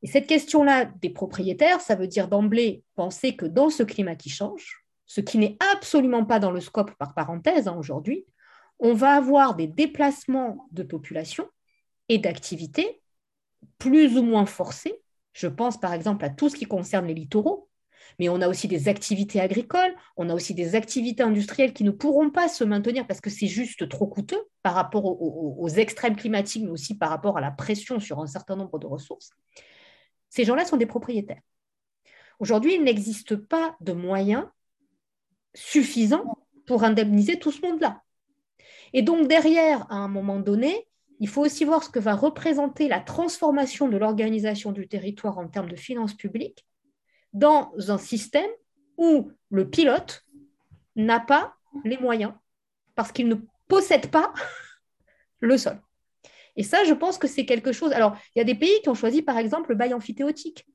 Et cette question-là des propriétaires, ça veut dire d'emblée penser que dans ce climat qui change, ce qui n'est absolument pas dans le scope par parenthèse hein, aujourd'hui, on va avoir des déplacements de population et d'activités plus ou moins forcés je pense par exemple à tout ce qui concerne les littoraux, mais on a aussi des activités agricoles, on a aussi des activités industrielles qui ne pourront pas se maintenir parce que c'est juste trop coûteux par rapport aux, extrêmes climatiques, mais aussi par rapport à la pression sur un certain nombre de ressources. Ces gens-là sont des propriétaires. Aujourd'hui, il n'existe pas de moyens suffisants pour indemniser tout ce monde-là. Et donc derrière, à un moment donné, il faut aussi voir ce que va représenter la transformation de l'organisation du territoire en termes de finances publiques dans un système où le pilote n'a pas les moyens parce qu'il ne possède pas le sol. Et ça, je pense que c'est quelque chose. Alors, il y a des pays qui ont choisi, par exemple, le bail amphithéotique.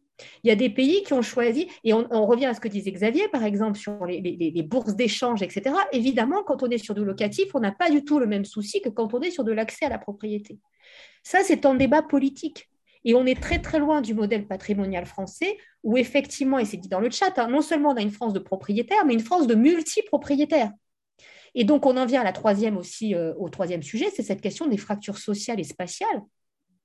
Il y a des pays qui ont choisi, et on, revient à ce que disait Xavier, par exemple, sur les, bourses d'échange, etc. Évidemment, quand on est sur du locatif, on n'a pas du tout le même souci que quand on est sur de l'accès à la propriété. Ça, c'est un débat politique. Et on est très très loin du modèle patrimonial français où effectivement, et c'est dit dans le chat, hein, non seulement on a une France de propriétaires, mais une France de multipropriétaires. Et donc, on en vient à la troisième aussi, euh, au troisième sujet, c'est cette question des fractures sociales et spatiales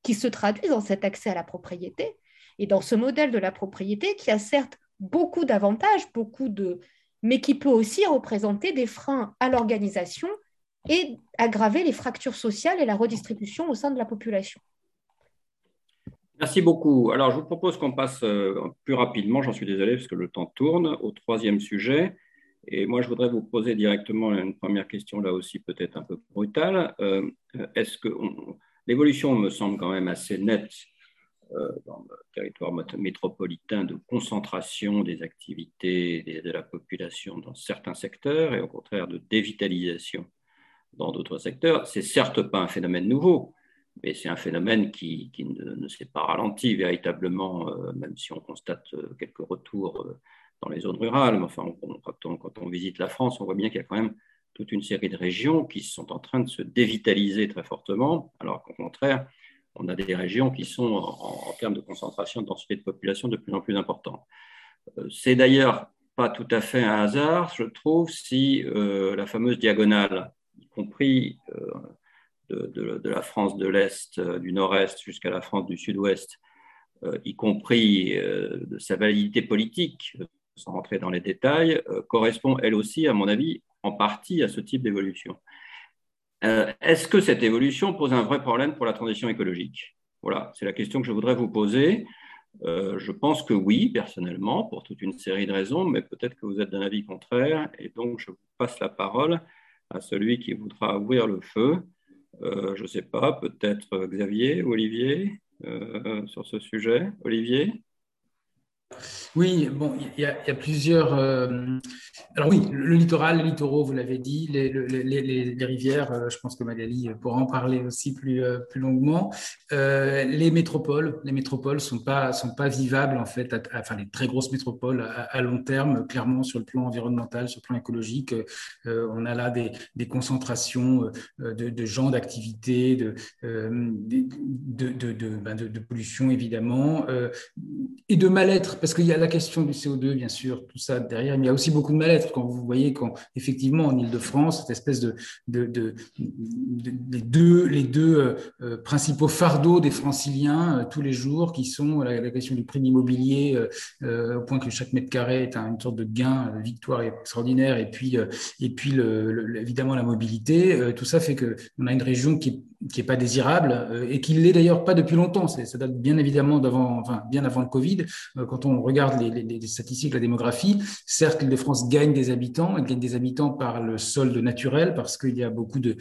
qui se traduisent dans cet accès à la propriété et dans ce modèle de la propriété qui a certes beaucoup d'avantages, beaucoup de, mais qui peut aussi représenter des freins à l'organisation et aggraver les fractures sociales et la redistribution au sein de la population. Merci beaucoup. Alors, je vous propose qu'on passe euh, plus rapidement, j'en suis désolé parce que le temps tourne, au troisième sujet. Et moi, je voudrais vous poser directement une première question, là aussi peut-être un peu brutale. Euh, est-ce que l'évolution me semble quand même assez nette dans le territoire métropolitain de concentration des activités de la population dans certains secteurs et au contraire de dévitalisation dans d'autres secteurs. C'est certes pas un phénomène nouveau, mais c'est un phénomène qui, ne, s'est pas ralenti véritablement, euh, même si on constate euh, quelques retours euh, dans les zones rurales. Mais enfin, quand, on, visite la France, on voit bien qu'il y a quand même toute une série de régions qui sont en train de se dévitaliser très fortement, alors qu'au contraire, on a des régions qui sont, en, termes de concentration de densité de population, de plus en plus importantes. C'est d'ailleurs pas tout à fait un hasard, je trouve, si la fameuse diagonale, y compris de, la France de l'Est, euh, du Nord-Est jusqu'à la France du Sud-Ouest, euh, y compris euh, de sa validité politique, sans rentrer dans les détails, correspond elle aussi, à mon avis, en partie à ce type d'évolution. Est-ce que cette évolution pose un vrai problème pour la transition écologique? Voilà, c'est la question que je voudrais vous poser. je pense que oui, personnellement, pour toute une série de raisons, mais peut-être que vous êtes d'un avis contraire, et donc je passe la parole à celui qui voudra ouvrir le feu. Euh, je ne sais pas, peut-être Xavier Olivier euh, sur ce sujet. Olivier? Oui, bon, il y, a plusieurs. Euh, alors oui, le, littoral, les littoraux, vous l'avez dit, les, les, rivières, euh, je pense que Magali pourra en parler aussi plus, euh, plus longuement. les métropoles, les métropoles sont pas sont pas vivables en fait, enfin les très grosses métropoles à, long terme, clairement sur le plan environnemental, sur le plan écologique, on a là des, des concentrations de, gens, d'activités, de, de, ben de, de, pollution évidemment, et de mal-être parce qu'il y a la question du CO2, bien sûr, tout ça derrière, mais il y a aussi beaucoup de mal-être quand vous voyez quand effectivement en Ile-de-France, cette espèce de, deux, les deux euh, euh, principaux fardeaux des franciliens euh, tous les jours, qui sont la, question du prix de l'immobilier, au point que chaque mètre carré est une sorte de gain, de victoire extraordinaire, et puis, et puis évidemment la mobilité. tout ça fait qu'on a une région qui qui n'est pas désirable et qui l'est d'ailleurs pas depuis longtemps. Ça date bien évidemment d'avant, enfin bien avant le Covid. Quand on regarde les, statistiques, la démographie, certes, l'île de France gagne des habitants, elle gagne des habitants par le solde naturel, parce qu'il y a beaucoup de,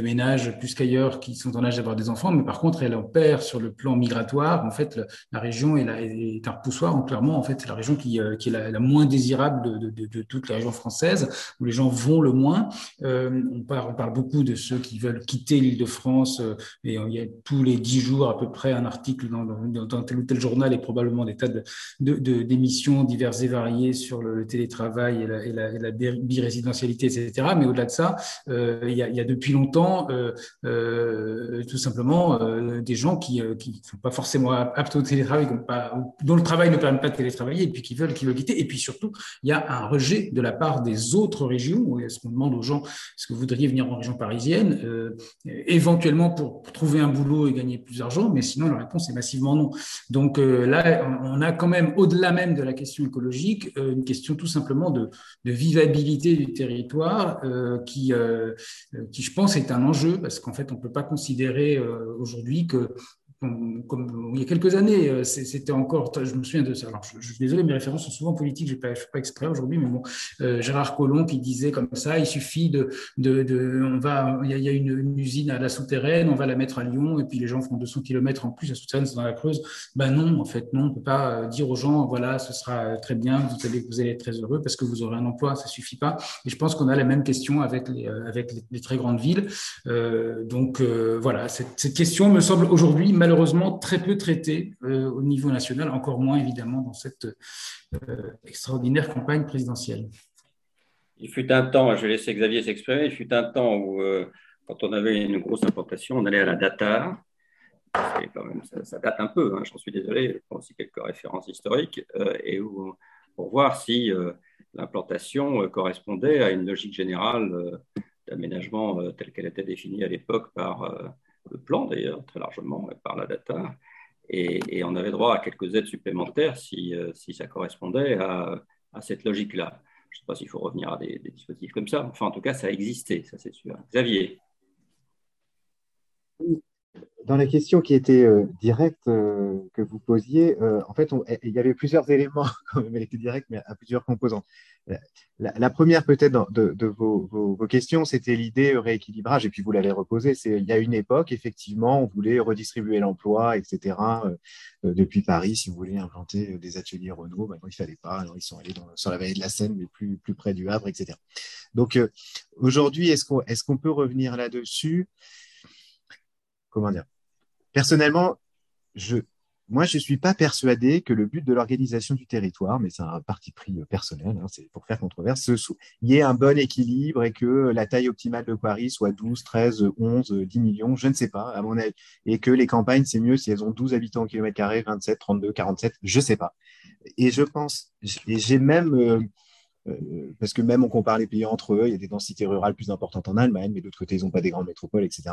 ménages, plus qu'ailleurs, qui sont en âge d'avoir des enfants, mais par contre, elle en perd sur le plan migratoire. En fait, la région est, un repoussoir, donc clairement, en fait, c'est la région qui, euh, est la, moins désirable de, de, de, toutes les régions françaises, où les gens vont le moins. Euh, on, parle, on beaucoup de ceux qui veulent quitter l'île de France, euh, et il y a tous les dix jours à peu près un article dans, dans, dans tel ou tel journal et probablement des tas de, d'émissions diverses et variées sur le, télétravail et la, et la, birésidentialité, etc. Mais au-delà de ça, euh, il, y a, depuis longtemps euh, euh, tout simplement des gens qui ne sont pas forcément aptes au télétravail, dont le travail ne permet pas de télétravailler et puis qui veulent, qui veulent quitter. Et puis surtout, il y a un rejet de la part des autres régions. Est-ce qu'on demande aux gens, est-ce que vous voudriez venir en région parisienne, éventuellement pour, pour, trouver un boulot et gagner plus d'argent, mais sinon la réponse est massivement non. Donc là, on a quand même au-delà même de la question écologique, euh, une question tout simplement de, vivabilité du territoire euh, qui, euh, qui, je pense, est un enjeu parce qu'en fait, on ne peut pas considérer aujourd'hui que comme, il y a quelques années, euh, c'était encore, je me souviens de ça. Alors, je, suis désolé, mes références sont souvent politiques, je ne fais pas exprès aujourd'hui, mais bon, euh, Gérard Collomb qui disait comme ça, il suffit de, de, de on va, il y a, une, usine à la souterraine, on va la mettre à Lyon, et puis les gens font 200 km en plus, la souterraine c'est dans la Creuse. Ben non, en fait, non, on ne peut pas euh, dire aux gens, voilà, ce sera très bien, vous allez, vous allez être très heureux parce que vous aurez un emploi, ça suffit pas. Et je pense qu'on a la même question avec les, avec les, très grandes villes. Euh, donc voilà, cette question me semble aujourd'hui malheureusement très peu traité euh, au niveau national, encore moins évidemment dans cette euh, extraordinaire campagne présidentielle. Il fut un temps, je vais laisser Xavier s'exprimer, il fut un temps où, euh, quand on avait une grosse importation, on allait à la data. Quand même, ça, date un peu, hein, j'en suis désolé, je prends aussi quelques références historiques, et où, pour voir si l'implantation correspondait à une logique générale d'aménagement telle qu'elle était définie à l'époque par le plan d'ailleurs, très largement, par la data. Et, on avait droit à quelques aides supplémentaires si, si ça correspondait à, cette logique-là. Je ne sais pas s'il faut revenir à des, dispositifs comme ça. Enfin, en tout cas, ça a existé, ça c'est sûr. Xavier dans la question qui était euh, directe euh, que vous posiez, euh, en fait, il y avait plusieurs éléments, quand même, elle était directe, mais à plusieurs composants. La, première, peut-être, de, vos, questions, c'était l'idée rééquilibrage, et puis vous l'avez reposé, il y a une époque, effectivement, on voulait redistribuer l'emploi, etc. depuis Paris, si vous voulez implanter des ateliers Renault, maintenant, il ne fallait pas, alors ils sont allés sur la vallée de la Seine, mais plus, près du Havre, etc. Donc, aujourd'hui, est-ce qu'on est qu'on peut revenir là-dessus? Comment dire? Personnellement, moi, je ne suis pas persuadé que le but de l'organisation du territoire, mais c'est un parti pris personnel, hein, c'est pour faire controverse, il y ait un bon équilibre et que la taille optimale de Quarry soit 12, 13, 11, 10 millions, je ne sais pas, à mon avis, et que les campagnes, c'est mieux si elles ont 12 habitants au kilomètre carré, 27, 32, 47, je ne sais pas. Et je pense, et j'ai même, euh, euh, parce que même on compare les pays entre eux, il y a des densités rurales plus importantes en Allemagne, mais d'autre côté, ils n'ont pas des grandes métropoles, etc.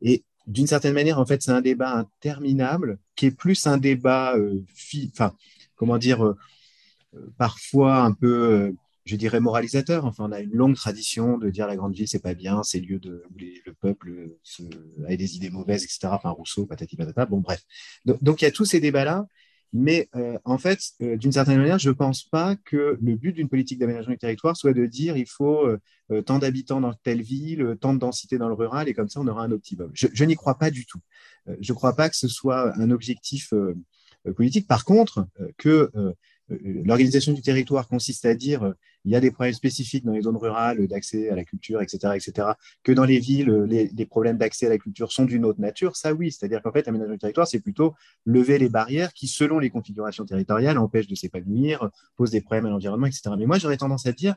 Et d'une certaine manière, en fait, c'est un débat interminable qui est plus un débat, euh, enfin, comment dire, euh, parfois un peu, je dirais, moralisateur. Enfin, on a une longue tradition de dire la grande ville, c'est pas bien, c'est lieu de, où le peuple a des idées mauvaises, etc. Enfin, Rousseau, patati patata. Bon, bref. donc il y a tous ces débats-là. Mais euh, en fait, euh, d'une certaine manière, je ne pense pas que le but d'une politique d'aménagement du territoire soit de dire il faut euh, tant d'habitants dans telle ville, tant de densité dans le rural, et comme ça, on aura un optimum. Je, je n'y crois pas du tout. je ne crois pas que ce soit un objectif politique. Par contre, que l'organisation du territoire consiste à dire euh, il y a des problèmes spécifiques dans les zones rurales d'accès à la culture, etc., etc., que dans les villes, les, problèmes d'accès à la culture sont d'une autre nature, ça oui, c'est-à-dire qu'en fait, l'aménagement du territoire, c'est plutôt lever les barrières qui, selon les configurations territoriales, empêchent de s'épanouir, posent des problèmes à l'environnement, etc. Mais moi, j'aurais tendance à dire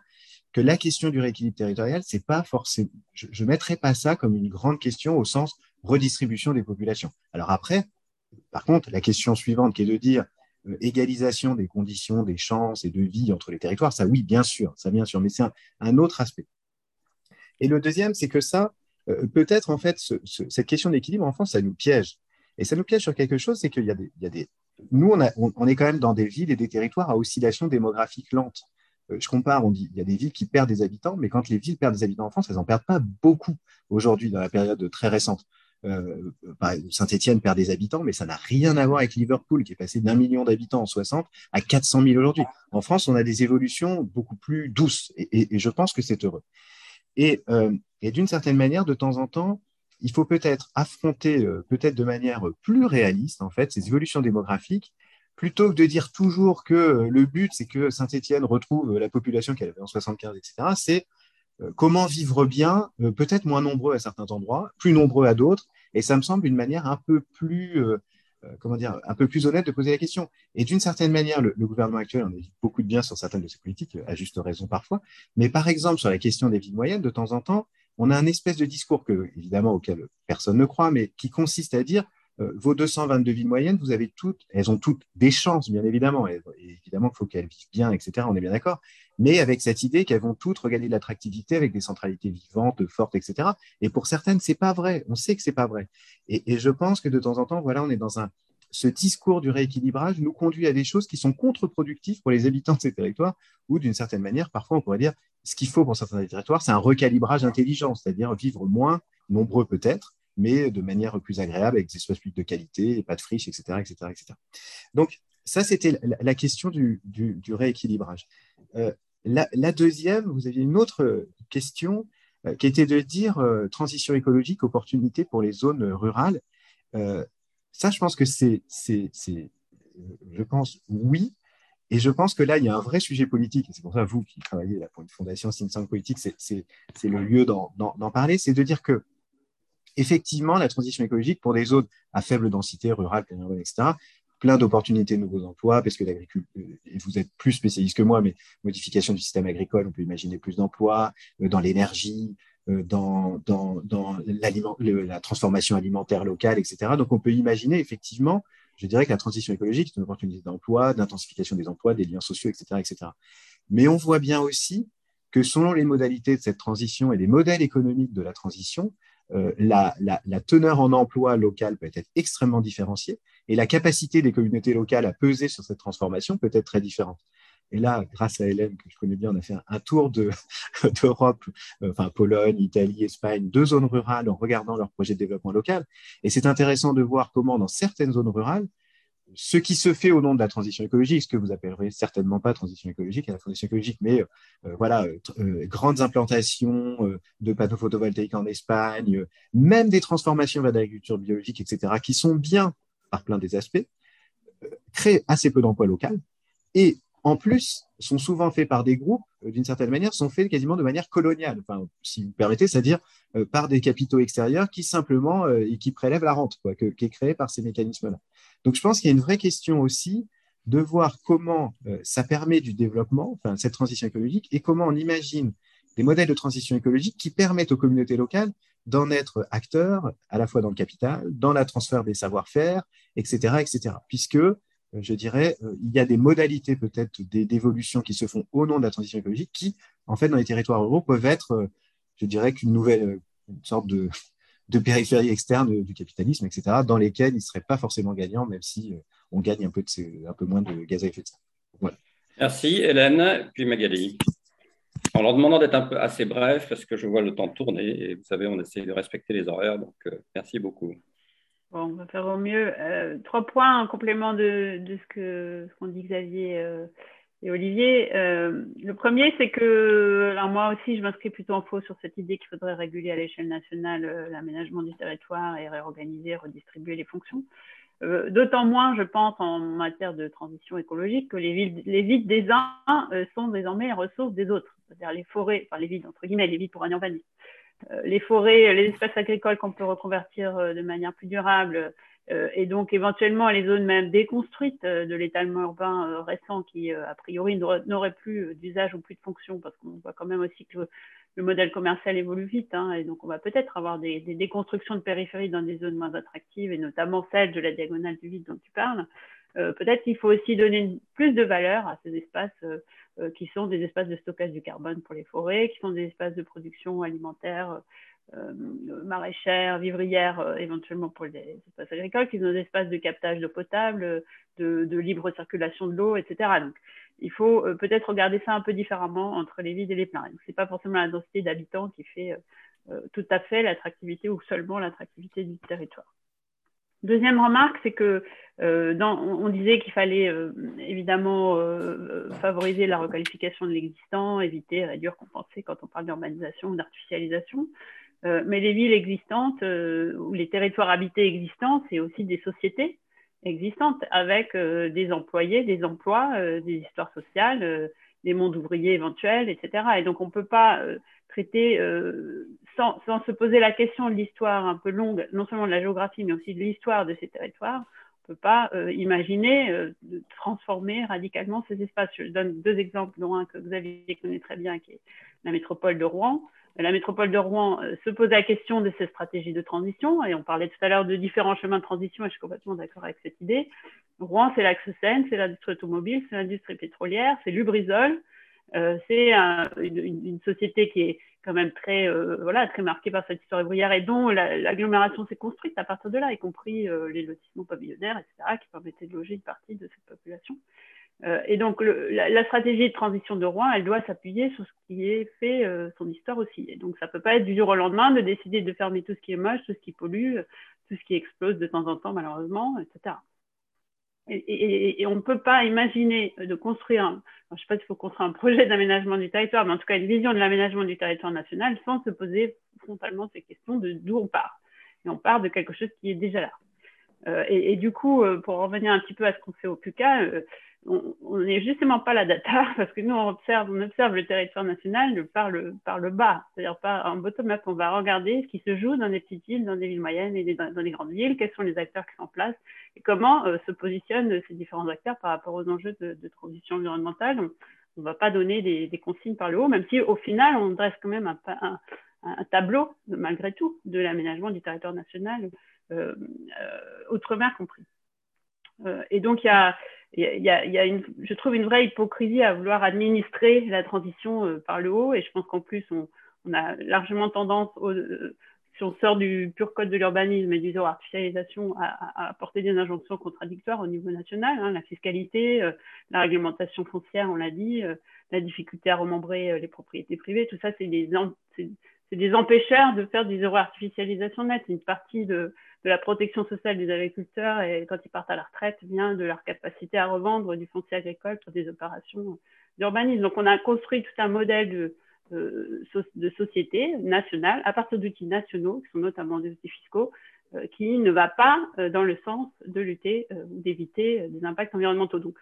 que la question du rééquilibre territorial, c'est pas forcément, je ne mettrais pas ça comme une grande question au sens redistribution des populations. Alors après, par contre, la question suivante qui est de dire euh, égalisation des conditions, des chances et de vie entre les territoires, ça oui, bien sûr, ça bien sûr, mais c'est un, autre aspect. Et le deuxième, c'est que ça, euh, peut-être en fait, cette question d'équilibre en France, ça nous piège. Et ça nous piège sur quelque chose, c'est qu'il y, a des, Nous, on, on, est quand même dans des villes et des territoires à oscillation démographique lente. Euh, je compare, on dit, il y a des villes qui perdent des habitants, mais quand les villes perdent des habitants en France, elles n'en perdent pas beaucoup aujourd'hui dans la période très récente. Euh, Saint-Etienne perd des habitants, mais ça n'a rien à voir avec Liverpool, qui est passé d'un million d'habitants en 60 à 400 000 aujourd'hui. En France, on a des évolutions beaucoup plus douces, et, je pense que c'est heureux. Euh, et, d'une certaine manière, de temps en temps, il faut peut-être affronter, euh, peut-être de manière plus réaliste, en fait, ces évolutions démographiques, plutôt que de dire toujours que le but, c'est que Saint-Etienne retrouve la population qu'elle avait en 75, etc., c'est comment vivre bien, euh, peut-être moins nombreux à certains endroits, plus nombreux à d'autres, et ça me semble une manière un peu plus, euh, comment dire, un peu plus honnête de poser la question. Et d'une certaine manière, le, gouvernement actuel en a dit beaucoup de bien sur certaines de ses politiques, à juste raison parfois, mais par exemple sur la question des villes moyennes, de temps en temps, on a un espèce de discours que, évidemment, auquel personne ne croit, mais qui consiste à dire vos 222 villes moyennes, vous avez toutes, elles ont toutes des chances, bien évidemment. Évidemment qu'il faut qu'elles vivent bien, etc. On est bien d'accord mais avec cette idée qu'elles vont toutes regagner de l'attractivité avec des centralités vivantes, fortes, etc. Et pour certaines, c'est pas vrai. On sait que c'est pas vrai. Et, je pense que de temps en temps, voilà, on est dans un ce discours du rééquilibrage nous conduit à des choses qui sont contre-productives pour les habitants de ces territoires, ou d'une certaine manière, parfois, on pourrait dire, ce qu'il faut pour certains territoires, c'est un recalibrage intelligent, c'est-à-dire vivre moins, nombreux peut-être, mais de manière plus agréable, avec des espaces publics de qualité, pas de friches, etc., etc., etc. Donc, ça, c'était la, question du, rééquilibrage. Euh, la, deuxième, vous aviez une autre question euh, qui était de dire euh, transition écologique, opportunité pour les zones rurales. Ça, je pense que c'est, je pense, oui. Et je pense que là, il y a un vrai sujet politique, et c'est pour ça, vous qui travaillez là, pour une fondation think politique, c'est le lieu d'en parler, c'est de dire que, effectivement, la transition écologique pour des zones à faible densité, rurales, etc., plein d'opportunités de nouveaux emplois, parce que l'agriculture, euh, vous êtes plus spécialiste que moi, mais modification du système agricole, on peut imaginer plus d'emplois, euh, dans l'énergie, euh, dans, la transformation alimentaire locale, etc. Donc on peut imaginer effectivement, je dirais que la transition écologique, c'est une opportunité d'emploi, d'intensification des emplois, des liens sociaux, etc. etc. Mais on voit bien aussi que selon les modalités de cette transition et les modèles économiques de la transition, euh, la, teneur en emploi local peut être extrêmement différenciée et la capacité des communautés locales à peser sur cette transformation peut être très différente. Et là, grâce à Hélène, que je connais bien, on a fait un, tour d'Europe, euh, enfin Pologne, Italie, Espagne, deux zones rurales en regardant leurs projets de développement local. Et c'est intéressant de voir comment, dans certaines zones rurales, ce qui se fait au nom de la transition écologique, ce que vous appellerez certainement pas transition écologique écologique, mais euh, voilà, euh, grandes implantations de panneaux photovoltaïques en Espagne, même des transformations vers l'agriculture biologique, etc., qui sont bien par plein des aspects, créent assez peu d'emplois locaux en plus, sont souvent faits par des groupes, euh, d'une certaine manière, sont faits quasiment de manière coloniale, enfin, si vous permettez, c'est-à-dire euh, par des capitaux extérieurs qui simplement euh, et qui prélèvent la rente, quoi, qui est créée par ces mécanismes-là. Donc, je pense qu'il y a une vraie question aussi de voir comment ça permet du développement, enfin, cette transition écologique, et comment on imagine des modèles de transition écologique qui permettent aux communautés locales d'en être acteurs, à la fois dans le capital, dans la transfert des savoir-faire, etc., etc. Puisque je dirais, euh, il y a des modalités peut-être d'évolution qui se font au nom de la transition écologique qui, en fait, dans les territoires ruraux, peuvent être, euh, je dirais, qu'une nouvelle une sorte de, périphérie externe du capitalisme, etc., dans lesquels ils ne seraient pas forcément gagnants, même si on gagne un peu, de un peu moins de gaz à effet de serre. Merci Hélène, puis Magali. En leur demandant d'être un peu assez bref, parce que je vois le temps tourner, et vous savez, on essaie de respecter les horaires, donc merci beaucoup. Bon, on va faire au mieux. Euh, trois points en complément de, ce que ce qu'ont dit Xavier euh, et Olivier. Euh, le premier, c'est que, alors moi aussi, je m'inscris plutôt en faux sur cette idée qu'il faudrait réguler à l'échelle nationale l'aménagement du territoire et réorganiser, redistribuer les fonctions. D'autant moins, je pense, en matière de transition écologique, que les, villes, les vides des uns sont désormais les ressources des autres. C'est-à-dire les forêts, enfin les vides, entre guillemets, les vides pour vanille euh, les forêts, les espaces agricoles qu'on peut reconvertir euh, de manière plus durable, euh, et donc éventuellement les zones même déconstruites de l'étalement urbain récent qui, a priori, n'auraient plus d'usage ou plus de fonction, parce qu'on voit quand même aussi que le modèle commercial évolue vite, hein, et donc on va peut-être avoir des, déconstructions de périphérie dans des zones moins attractives, et notamment celle de la diagonale du vide dont tu parles. peut-être qu'il faut aussi donner plus de valeur à ces espaces euh, qui sont des espaces de stockage du carbone pour les forêts, qui sont des espaces de production alimentaire, euh, maraîchère, vivrière, euh, éventuellement pour les espaces agricoles, qui sont des espaces de captage d'eau potable, de, libre circulation de l'eau, etc. Donc, il faut peut-être regarder ça un peu différemment entre les vides et les pleins. Ce n'est pas forcément la densité d'habitants qui fait tout à fait l'attractivité ou seulement l'attractivité du territoire. Deuxième remarque, c'est que euh, on, disait qu'il fallait euh, évidemment euh, favoriser la requalification de l'existant, éviter, réduire, compenser quand on parle d'urbanisation ou d'artificialisation. mais les villes existantes ou les territoires habités existants, c'est aussi des sociétés existantes avec des employés, des emplois, des histoires sociales, des mondes ouvriers éventuels, etc. Et donc on ne peut pas traiter sans, se poser la question de l'histoire un peu longue, non seulement de la géographie, mais aussi de l'histoire de ces territoires, on ne peut pas euh, imaginer euh, de transformer radicalement ces espaces. Je donne deux exemples, dont un que avez connaît très bien, qui est la métropole de Rouen. La métropole de Rouen euh, se pose la question de ces stratégies de transition, et on parlait tout à l'heure de différents chemins de transition, et je suis complètement d'accord avec cette idée. Rouen, c'est l'axe Seine, c'est l'industrie automobile, c'est l'industrie pétrolière, c'est Lubrizol, c'est une, société qui est quand même très, euh, voilà, très marqué par cette histoire ouvrière et dont l'agglomération s'est construite à partir de là, y compris euh, les lotissements pavillonnaires, etc., qui permettaient de loger une partie de cette population. Euh, et donc, la, stratégie de transition de Rouen, elle doit s'appuyer sur ce qui est fait, son histoire aussi. Et donc, ça ne peut pas être du jour au lendemain de décider de fermer tout ce qui est moche, tout ce qui pollue, tout ce qui explose de temps en temps, malheureusement, etc. Et, on ne peut pas imaginer de construire, je ne sais pas s'il faut construire un projet d'aménagement du territoire, mais en tout cas une vision de l'aménagement du territoire national sans se poser frontalement ces questions de d'où on part. Et on part de quelque chose qui est déjà là. Euh, et, du coup, euh, pour revenir un petit peu à ce qu'on fait au PUCA, euh, on n'est justement pas la data parce que nous, on observe, on observe le territoire national par le, par bas, c'est-à-dire pas en bottom-up. On va regarder ce qui se joue dans des petites villes, dans des villes moyennes et dans, des grandes villes, quels sont les acteurs qui sont en place et comment euh, se positionnent ces différents acteurs par rapport aux enjeux de, transition environnementale. On ne va pas donner des, consignes par le haut, même si au final, on dresse quand même un, tableau, malgré tout, de l'aménagement du territoire national, euh, euh, outre-mer compris. et donc, il y a il y a, y a une, je trouve une vraie hypocrisie à vouloir administrer la transition par le haut. Et je pense qu'en plus, on, on, a largement tendance, au, si on sort du pur code de l'urbanisme et du zéro artificialisation, à, à, apporter des injonctions contradictoires au niveau national. Hein, la fiscalité, la réglementation foncière, on l'a dit, la difficulté à remembrer les propriétés privées, tout ça, c'est des, des empêcheurs de faire des zéro artificialisation nette. Une partie de, de, la protection sociale des agriculteurs, et quand ils partent à la retraite, vient de leur capacité à revendre du foncier agricole pour des opérations d'urbanisme. Donc, on a construit tout un modèle de société nationale à partir d'outils nationaux, qui sont notamment des outils fiscaux, euh, qui ne va pas euh, dans le sens de lutter euh, ou d'éviter des impacts environnementaux. Donc,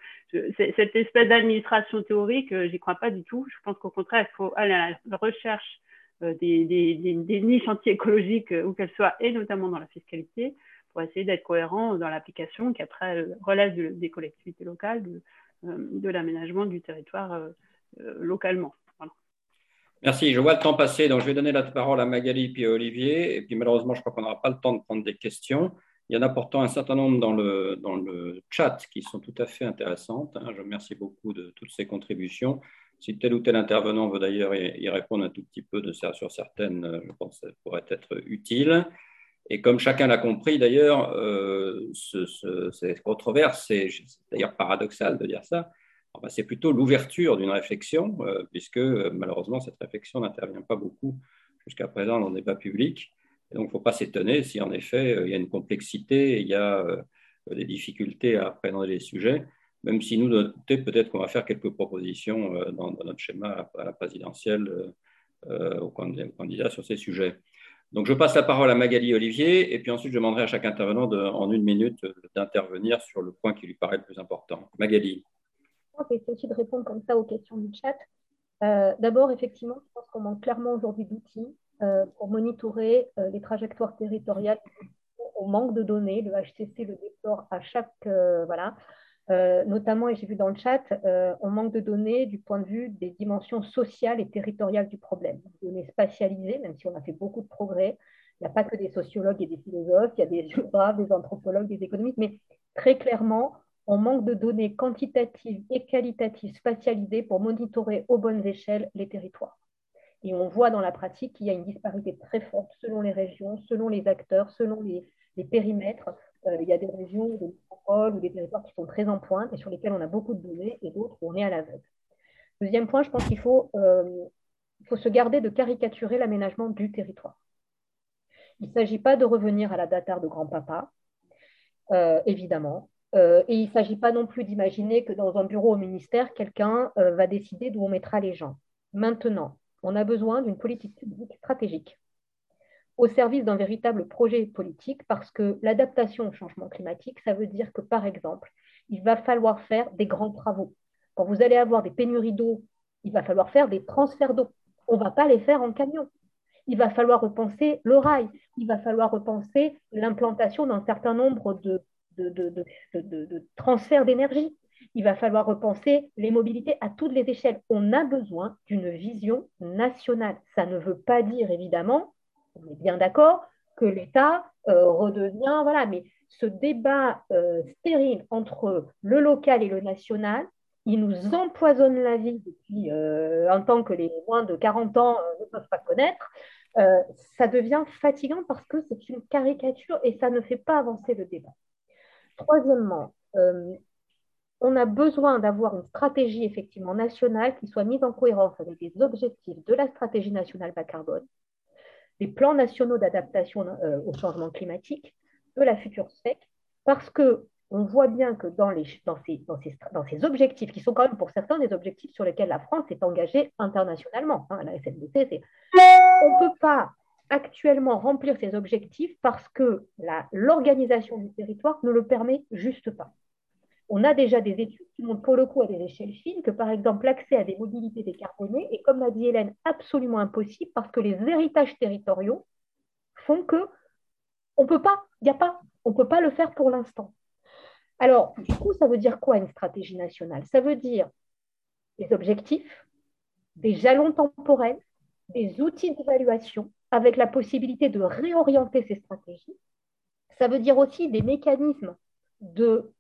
cette espèce d'administration théorique, j'y crois pas du tout. Je pense qu'au contraire, il faut aller à la recherche euh, des, niches anti-écologiques, euh, où qu'elles soient, et notamment dans la fiscalité, pour essayer d'être cohérent dans l'application qui après euh, relève des collectivités locales, de, de l'aménagement du territoire localement. Merci. Je vois le temps passer, donc je vais donner la parole à Magali puis à Olivier. Et puis malheureusement, je crois qu'on n'aura pas le temps de prendre des questions. Il y en a pourtant un certain nombre dans le, dans le chat qui sont tout à fait intéressantes. Hein. Je remercie beaucoup de toutes ces contributions. Si tel ou tel intervenant veut d'ailleurs y répondre un tout petit peu de sur certaines, euh, je pense que ça pourrait être utile. Et comme chacun l'a compris d'ailleurs, euh, ce, ce, cette controverse, c'est d'ailleurs paradoxal de dire ça, enfin, c'est plutôt l'ouverture d'une réflexion, euh, puisque malheureusement cette réflexion n'intervient pas beaucoup jusqu'à présent dans le débat public. Et donc il ne faut pas s'étonner si en effet il y a une complexité, il y a des difficultés à appréhender les sujets même si nous, peut-être qu'on va faire quelques propositions euh, dans, notre schéma à la présidentielle euh, euh, aux candidats sur ces sujets. Donc, je passe la parole à Magali Olivier, et puis ensuite, je demanderai à chaque intervenant de, en une minute d'intervenir sur le point qui lui paraît le plus important. Magali. Je vais essayer aussi de répondre comme ça aux questions du chat. D'abord, effectivement, je pense qu'on manque clairement aujourd'hui d'outils pour monitorer les trajectoires territoriales. On manque de données. Le HCC le déplore à chaque. voilà. Euh, notamment, et j'ai vu dans le chat, euh, on manque de données du point de vue des dimensions sociales et territoriales du problème. Des données spatialisées, même si on a fait beaucoup de progrès. Il n'y a pas que des sociologues et des philosophes, il y a des géographes, des anthropologues, des économistes, mais très clairement, on manque de données quantitatives et qualitatives spatialisées pour monitorer aux bonnes échelles les territoires. Et on voit dans la pratique qu'il y a une disparité très forte selon les régions, selon les acteurs, selon les, les périmètres. Euh, il y a des régions, ou des territoires qui sont très en pointe et sur lesquels on a beaucoup de données et d'autres où on est à l'aveugle. Deuxième point, je pense qu'il faut, euh, se garder de caricaturer l'aménagement du territoire. Il ne s'agit pas de revenir à la datar de grand-papa, euh, évidemment. et il ne s'agit pas non plus d'imaginer que dans un bureau au ministère, quelqu'un va décider d'où on mettra les gens. Maintenant, on a besoin d'une politique publique stratégique au service d'un véritable projet politique parce que l'adaptation au changement climatique, ça veut dire que, par exemple, il va falloir faire des grands travaux. Quand vous allez avoir des pénuries d'eau, il va falloir faire des transferts d'eau. On ne va pas les faire en camion. Il va falloir repenser le rail. Il va falloir repenser l'implantation d'un certain nombre de, de, de, de transferts d'énergie. Il va falloir repenser les mobilités à toutes les échelles. On a besoin d'une vision nationale. Ça ne veut pas dire, évidemment, on est bien d'accord que l'État euh, redevient, voilà, mais ce débat euh, stérile entre le local et le national, il nous empoisonne la vie depuis euh, un temps que les moins de 40 ans ne peuvent pas connaître. ça devient fatigant parce que c'est une caricature et ça ne fait pas avancer le débat. Troisièmement, on a besoin d'avoir une stratégie effectivement nationale qui soit mise en cohérence avec les objectifs de la stratégie nationale bas carbone, des plans nationaux d'adaptation euh, au changement climatique de la future SPEC, parce que on voit bien que dans, les, ces, objectifs, qui sont quand même pour certains des objectifs sur lesquels la France est engagée internationalement, hein, la on ne peut pas actuellement remplir ces objectifs parce que l'organisation du territoire ne le permet juste pas on a déjà des études qui montrent pour le coup à des échelles fines que, par exemple, l'accès à des mobilités décarbonées est, comme l'a dit Hélène, absolument impossible parce que les héritages territoriaux font que on peut pas, il a pas, on peut pas le faire pour l'instant. Alors, du coup, ça veut dire quoi une stratégie nationale? Ça veut dire des objectifs, des jalons temporels, des outils d'évaluation avec la possibilité de réorienter ces stratégies. Ça veut dire aussi des mécanismes de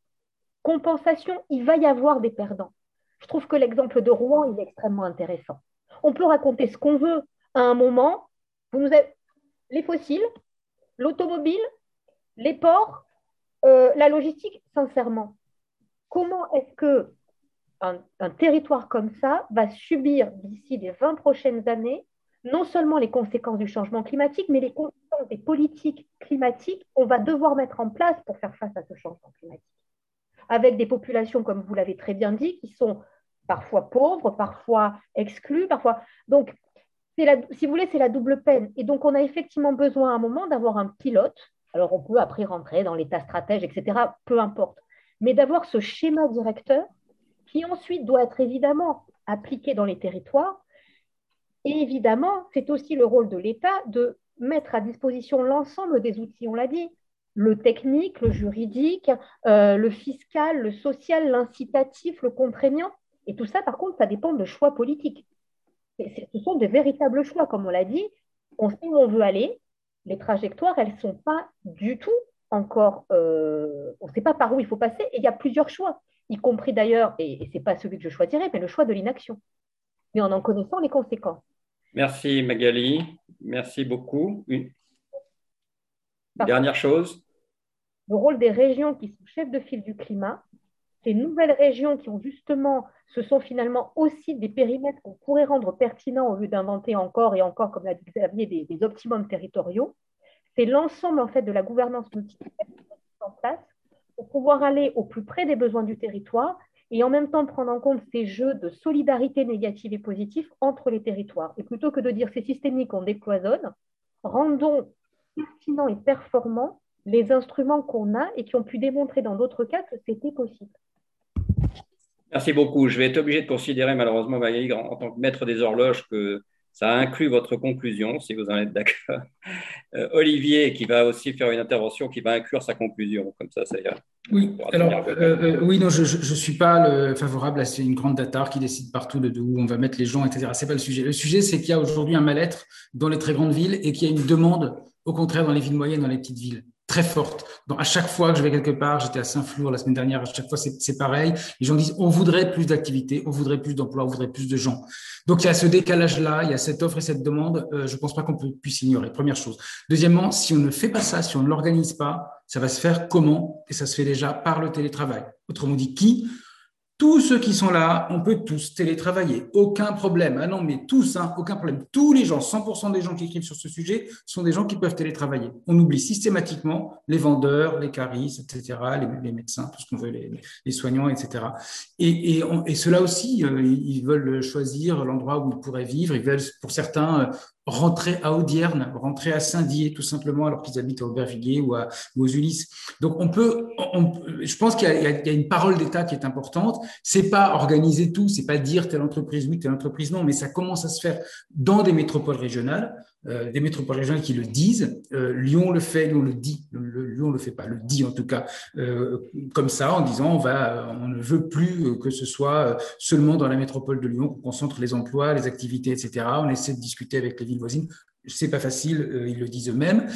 compensation, il va y avoir des perdants. Je trouve que l'exemple de Rouen, est extrêmement intéressant. On peut raconter ce qu'on veut. À un moment, vous nous avez les fossiles, l'automobile, les ports, euh, la logistique, sincèrement. Comment est-ce que un, territoire comme ça va subir d'ici les 20 prochaines années non seulement les conséquences du changement climatique, mais les conséquences des politiques climatiques qu'on va devoir mettre en place pour faire face à ce changement climatique? Avec des populations, comme vous l'avez très bien dit, qui sont parfois pauvres, parfois exclues, parfois. Donc, si vous voulez, c'est la double peine. Et donc, on a effectivement besoin à un moment d'avoir un pilote. Alors, on peut après rentrer dans l'état stratège, etc., peu importe. Mais d'avoir ce schéma directeur qui ensuite doit être évidemment appliqué dans les territoires. Et évidemment, c'est aussi le rôle de l'État de mettre à disposition l'ensemble des outils, on l'a dit, le technique, le juridique, euh, le fiscal, le social, l'incitatif, le contraignant. Et tout ça, par contre, ça dépend de choix politiques. Ce sont de véritables choix, comme on l'a dit. On sait où on veut aller. Les trajectoires, elles ne sont pas du tout encore. Euh, on ne sait pas par où il faut passer. Et il y a plusieurs choix y compris d'ailleurs, et, ce n'est pas celui que je choisirais, mais le choix de l'inaction, mais en en connaissant les conséquences. Merci Magali, merci beaucoup. Une dernière chose. Le rôle des régions qui sont chefs de file du climat, ces nouvelles régions qui ont justement, ce sont finalement aussi des périmètres qu'on pourrait rendre pertinents au lieu d'inventer encore et encore, comme l'a dit Xavier, des, optimums territoriaux. C'est l'ensemble en fait de la gouvernance multiple en place pour pouvoir aller au plus près des besoins du territoire et en même temps prendre en compte ces jeux de solidarité négative et positive entre les territoires. Et plutôt que de dire c'est systémique, on décloisonne, rendons pertinents et performants les instruments qu'on a et qui ont pu démontrer dans d'autres cas que c'était possible. Merci beaucoup. Je vais être obligé de considérer malheureusement, Magali, en tant que maître des horloges, que ça inclut votre conclusion, si vous en êtes d'accord. Euh, Olivier, qui va aussi faire une intervention, qui va inclure sa conclusion. Comme ça, ça Oui, alors, euh, euh, oui, non, je ne suis pas le favorable à c'est une grande data qui décide partout de, où on va mettre les gens, etc. Ce n'est pas le sujet. Le sujet, c'est qu'il y a aujourd'hui un mal-être dans les très grandes villes et qu'il y a une demande, au contraire, dans les villes moyennes, dans les petites villes très forte. Donc, à chaque fois que je vais quelque part, j'étais à Saint-Flour la semaine dernière, à chaque fois c'est pareil. Les gens disent on voudrait plus d'activités, on voudrait plus d'emplois, on voudrait plus de gens. Donc, il y a ce décalage-là, il y a cette offre et cette demande. Euh, je ne pense pas qu'on puisse ignorer. Première chose. Deuxièmement, si on ne fait pas ça, si on ne l'organise pas, ça va se faire comment? Et ça se fait déjà par le télétravail. Autrement dit, qui tous ceux qui sont là, on peut tous télétravailler, aucun problème. Ah non, mais tous, hein, aucun problème. Tous les gens, 100% des gens qui écrivent sur ce sujet sont des gens qui peuvent télétravailler. On oublie systématiquement les vendeurs, les caristes, etc., les, médecins, tout ce qu'on veut, les, soignants, etc. Et, et, ceux-là aussi, euh, ils veulent choisir l'endroit où ils pourraient vivre. Ils veulent, pour certains, rentrer à Audierne, rentrer à Saint-Dié, tout simplement, alors qu'ils habitent à Aubervilliers ou, à, ou. Donc, on peut, je pense qu'il y, y, a une parole d'État qui est importante. C'est pas organiser tout, c'est pas dire telle entreprise oui, telle entreprise non, mais ça commence à se faire dans des métropoles régionales. Euh, des métropoles régionales qui le disent. Euh, Lyon le fait, Lyon le dit. Le, Lyon le fait pas, le dit en tout cas euh, comme ça, en disant on va, on ne veut plus que ce soit seulement dans la métropole de Lyon qu'on concentre les emplois, les activités, etc. On essaie de discuter avec les villes voisines. C'est pas facile, ils le disent eux-mêmes.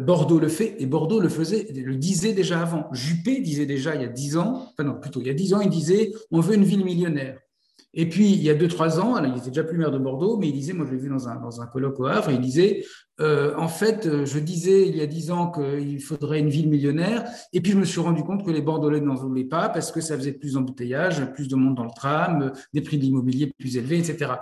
Bordeaux le fait et Bordeaux le faisait, le disait déjà avant. Juppé disait déjà il y a dix ans, enfin non, plutôt il y a dix ans, il disait on veut une ville millionnaire. Et puis, il y a deux, trois ans, il était déjà plus maire de Bordeaux, mais il disait, moi je l'ai vu dans un, colloque au Havre, il disait, euh, en fait, euh, je disais il y a dix ans qu'il faudrait une ville millionnaire, et puis je me suis rendu compte que les Bordelais n'en voulaient pas parce que ça faisait plus d'embouteillages, plus de monde dans le tram, des prix de l'immobilier plus élevés, etc.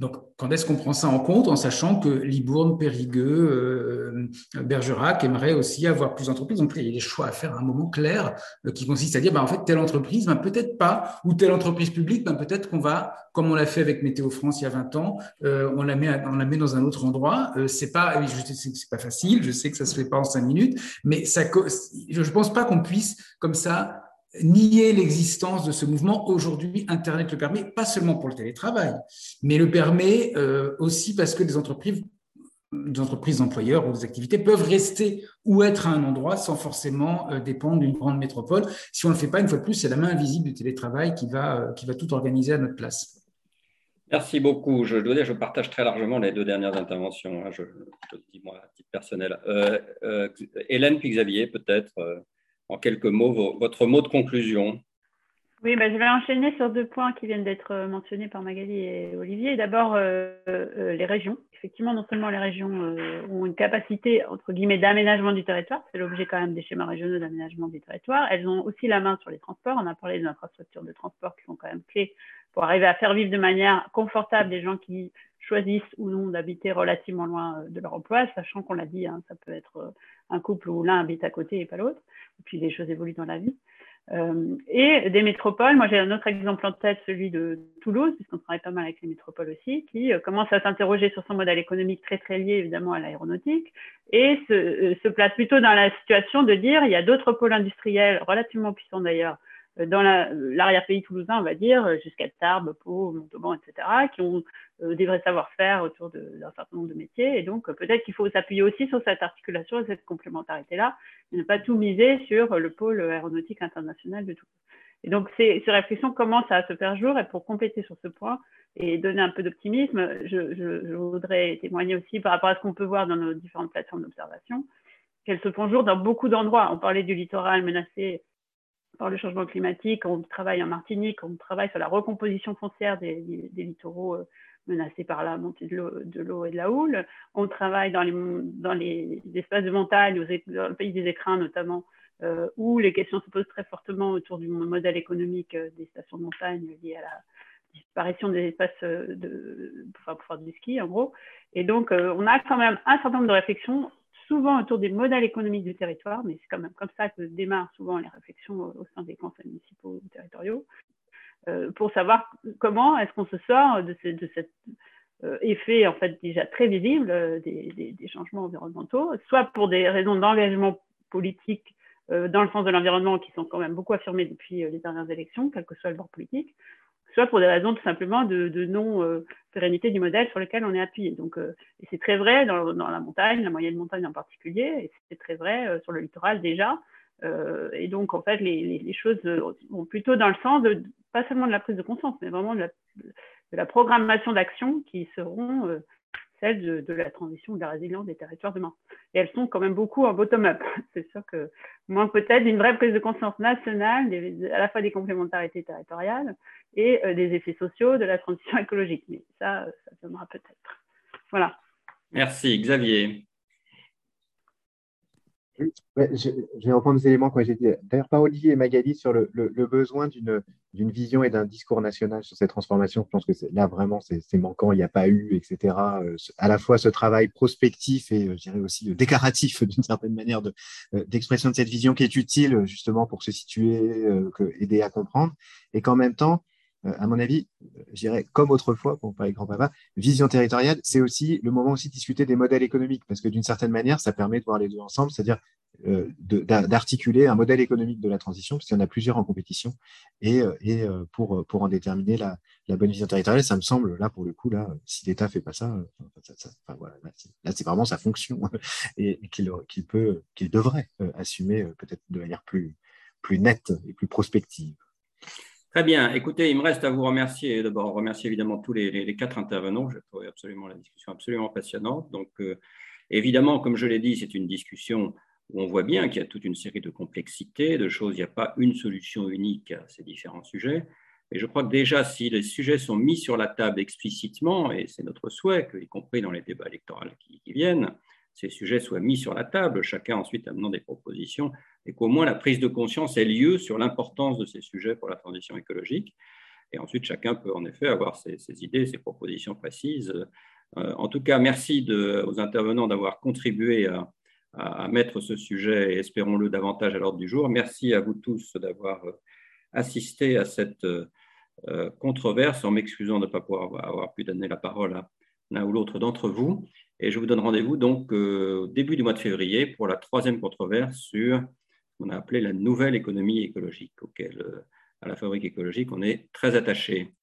Donc, quand est-ce qu'on prend ça en compte en sachant que Libourne, Périgueux, euh, Bergerac aimeraient aussi avoir plus d'entreprises? Donc, il y a des choix à faire à un moment clair euh, qui consiste à dire, bah, en fait, telle entreprise, ben, peut-être pas, ou telle entreprise publique, ben, peut-être qu'on va, comme on l'a fait avec Météo France il y a 20 ans, euh, on, la met, on la met dans un autre endroit. c'est pas, je c'est pas facile, je sais que ça se fait pas en cinq minutes, mais ça, je ne pense pas qu'on puisse, comme ça, nier l'existence de ce mouvement. Aujourd'hui, Internet le permet, pas seulement pour le télétravail, mais le permet euh, aussi parce que des entreprises, des entreprises employeurs ou des activités peuvent rester ou être à un endroit sans forcément euh, dépendre d'une grande métropole. Si on ne le fait pas, une fois de plus, c'est la main invisible du télétravail qui va, euh, qui va tout organiser à notre place. Merci beaucoup. Je dois dire, je partage très largement les deux dernières interventions. Hein. Je, je, dis moi à titre personnel. Hélène puis Xavier, peut-être en quelques mots votre mot de conclusion. Oui, bah, je vais enchaîner sur deux points qui viennent d'être euh, mentionnés par Magali et Olivier. D'abord, euh, euh, les régions. Effectivement, non seulement les régions ont une capacité, entre guillemets, d'aménagement du territoire, c'est l'objet quand même des schémas régionaux d'aménagement du territoire, elles ont aussi la main sur les transports. On a parlé des infrastructures de transport qui sont quand même clés pour arriver à faire vivre de manière confortable des gens qui choisissent ou non d'habiter relativement loin de leur emploi, sachant qu'on l'a dit, hein, ça peut être un couple où l'un habite à côté et pas l'autre, et puis les choses évoluent dans la vie. Euh, et des métropoles, moi j'ai un autre exemple en tête, celui de Toulouse, puisqu'on travaille pas mal avec les métropoles aussi, qui euh, commence à s'interroger sur son modèle économique très très lié évidemment à l'aéronautique, et se, euh, se, place plutôt dans la situation de dire il y a d'autres pôles industriels relativement puissants d'ailleurs dans l'arrière-pays toulousain, on va dire, jusqu'à Tarbes, Pau, Montauban, etc., qui ont euh, des vrais savoir-faire autour d'un certain nombre de métiers. Et donc, peut-être qu'il faut s'appuyer aussi sur cette articulation et cette complémentarité-là, et ne pas tout miser sur le pôle aéronautique international de tout. Et donc, ces, réflexions commencent à se faire jour. Et pour compléter sur ce point et donner un peu d'optimisme, je, voudrais témoigner aussi par rapport à ce qu'on peut voir dans nos différentes plateformes d'observation, qu'elles se font jour dans beaucoup d'endroits. On parlait du littoral menacé par le changement climatique, on travaille en Martinique, on travaille sur la recomposition foncière des, des, littoraux euh, menacés par la montée de l'eau et de la houle. On travaille dans les, espaces de montagne, dans le pays des écrins notamment, euh, où les questions se posent très fortement autour du modèle économique euh, des stations de montagne liées à la disparition des espaces de, pour, pour faire du ski, en gros. Et donc, on a quand même un certain nombre de réflexions souvent autour des modèles économiques du territoire, mais c'est quand même comme ça que démarrent souvent les réflexions au sein des conseils municipaux ou territoriaux, euh, pour savoir comment est-ce qu'on se sort de, cet euh, effet en fait déjà très visible euh, des, changements environnementaux, soit pour des raisons d'engagement politique dans le sens de l'environnement qui sont quand même beaucoup affirmées depuis les dernières élections, quel que soit le bord politique, soit pour des raisons tout simplement de, non-pérennité euh, du modèle sur lequel on est appuyé. Donc, euh, et c'est très vrai dans, la montagne, la moyenne montagne en particulier, et c'est très vrai euh, sur le littoral déjà. et donc, en fait, les, choses vont plutôt dans le sens de, pas seulement de la prise de conscience, mais vraiment de la, programmation d'actions qui seront celles de, la transition de la résilience des territoires demain. Et elles sont quand même beaucoup en bottom-up. C'est sûr que moins peut-être d'une vraie prise de conscience nationale, à la fois des complémentarités territoriales et euh, des effets sociaux de la transition écologique. Mais ça, euh, ça viendra peut-être. Voilà. Merci. Xavier je, vais reprendre des éléments que j'ai dit. D'ailleurs, par Olivier et Magali sur le, besoin d'une vision et d'un discours national sur cette transformation. Je pense que là, vraiment, c'est manquant. Il n'y a pas eu, etc. Euh, à la fois ce travail prospectif et, euh, je dirais aussi, déclaratif, d'une certaine manière, euh, d'expression de, cette vision qui est utile, justement, pour se situer, aider à comprendre. Et qu'en même temps, à mon avis, je dirais, comme autrefois, pour parler grand-papa, vision territoriale, c'est aussi le moment aussi de discuter des modèles économiques, parce que d'une certaine manière, ça permet de voir les deux ensemble, c'est-à-dire euh, d'articuler un modèle économique de la transition, parce qu'il y en a plusieurs en compétition, et, euh, et euh, pour, pour en déterminer la, bonne vision territoriale, ça me semble, là, pour le coup, là, si l'État fait pas ça, là, c'est vraiment sa fonction, et, qu'il peut, qu'il devrait assumer peut-être de manière plus, plus nette et plus prospective. Très bien. Écoutez, il me reste à vous remercier. D'abord, remercier évidemment tous les, quatre intervenants. J'ai trouvé absolument la discussion absolument passionnante. Donc, euh, évidemment, comme je l'ai dit, c'est une discussion où on voit bien qu'il y a toute une série de complexités, de choses. Il n'y a pas une solution unique à ces différents sujets. Mais je crois que déjà, si les sujets sont mis sur la table explicitement, et c'est notre souhait, y compris dans les débats électoraux qui viennent, ces sujets soient mis sur la table, chacun ensuite amenant des propositions, et qu'au moins la prise de conscience ait lieu sur l'importance de ces sujets pour la transition écologique. Et ensuite, chacun peut en effet avoir ses, idées, ses propositions précises. Euh, en tout cas, merci aux intervenants d'avoir contribué à, mettre ce sujet, espérons-le, davantage à l'ordre du jour. Merci à vous tous d'avoir euh, assisté à cette euh, controverse, en m'excusant de ne pas pouvoir avoir pu donner la parole à l'un ou l'autre d'entre vous. Et je vous donne rendez-vous donc euh, au début du mois de février pour la troisième controverse sur ce qu'on a appelé la nouvelle économie écologique, auquel, euh, à la fabrique écologique, on est très attaché.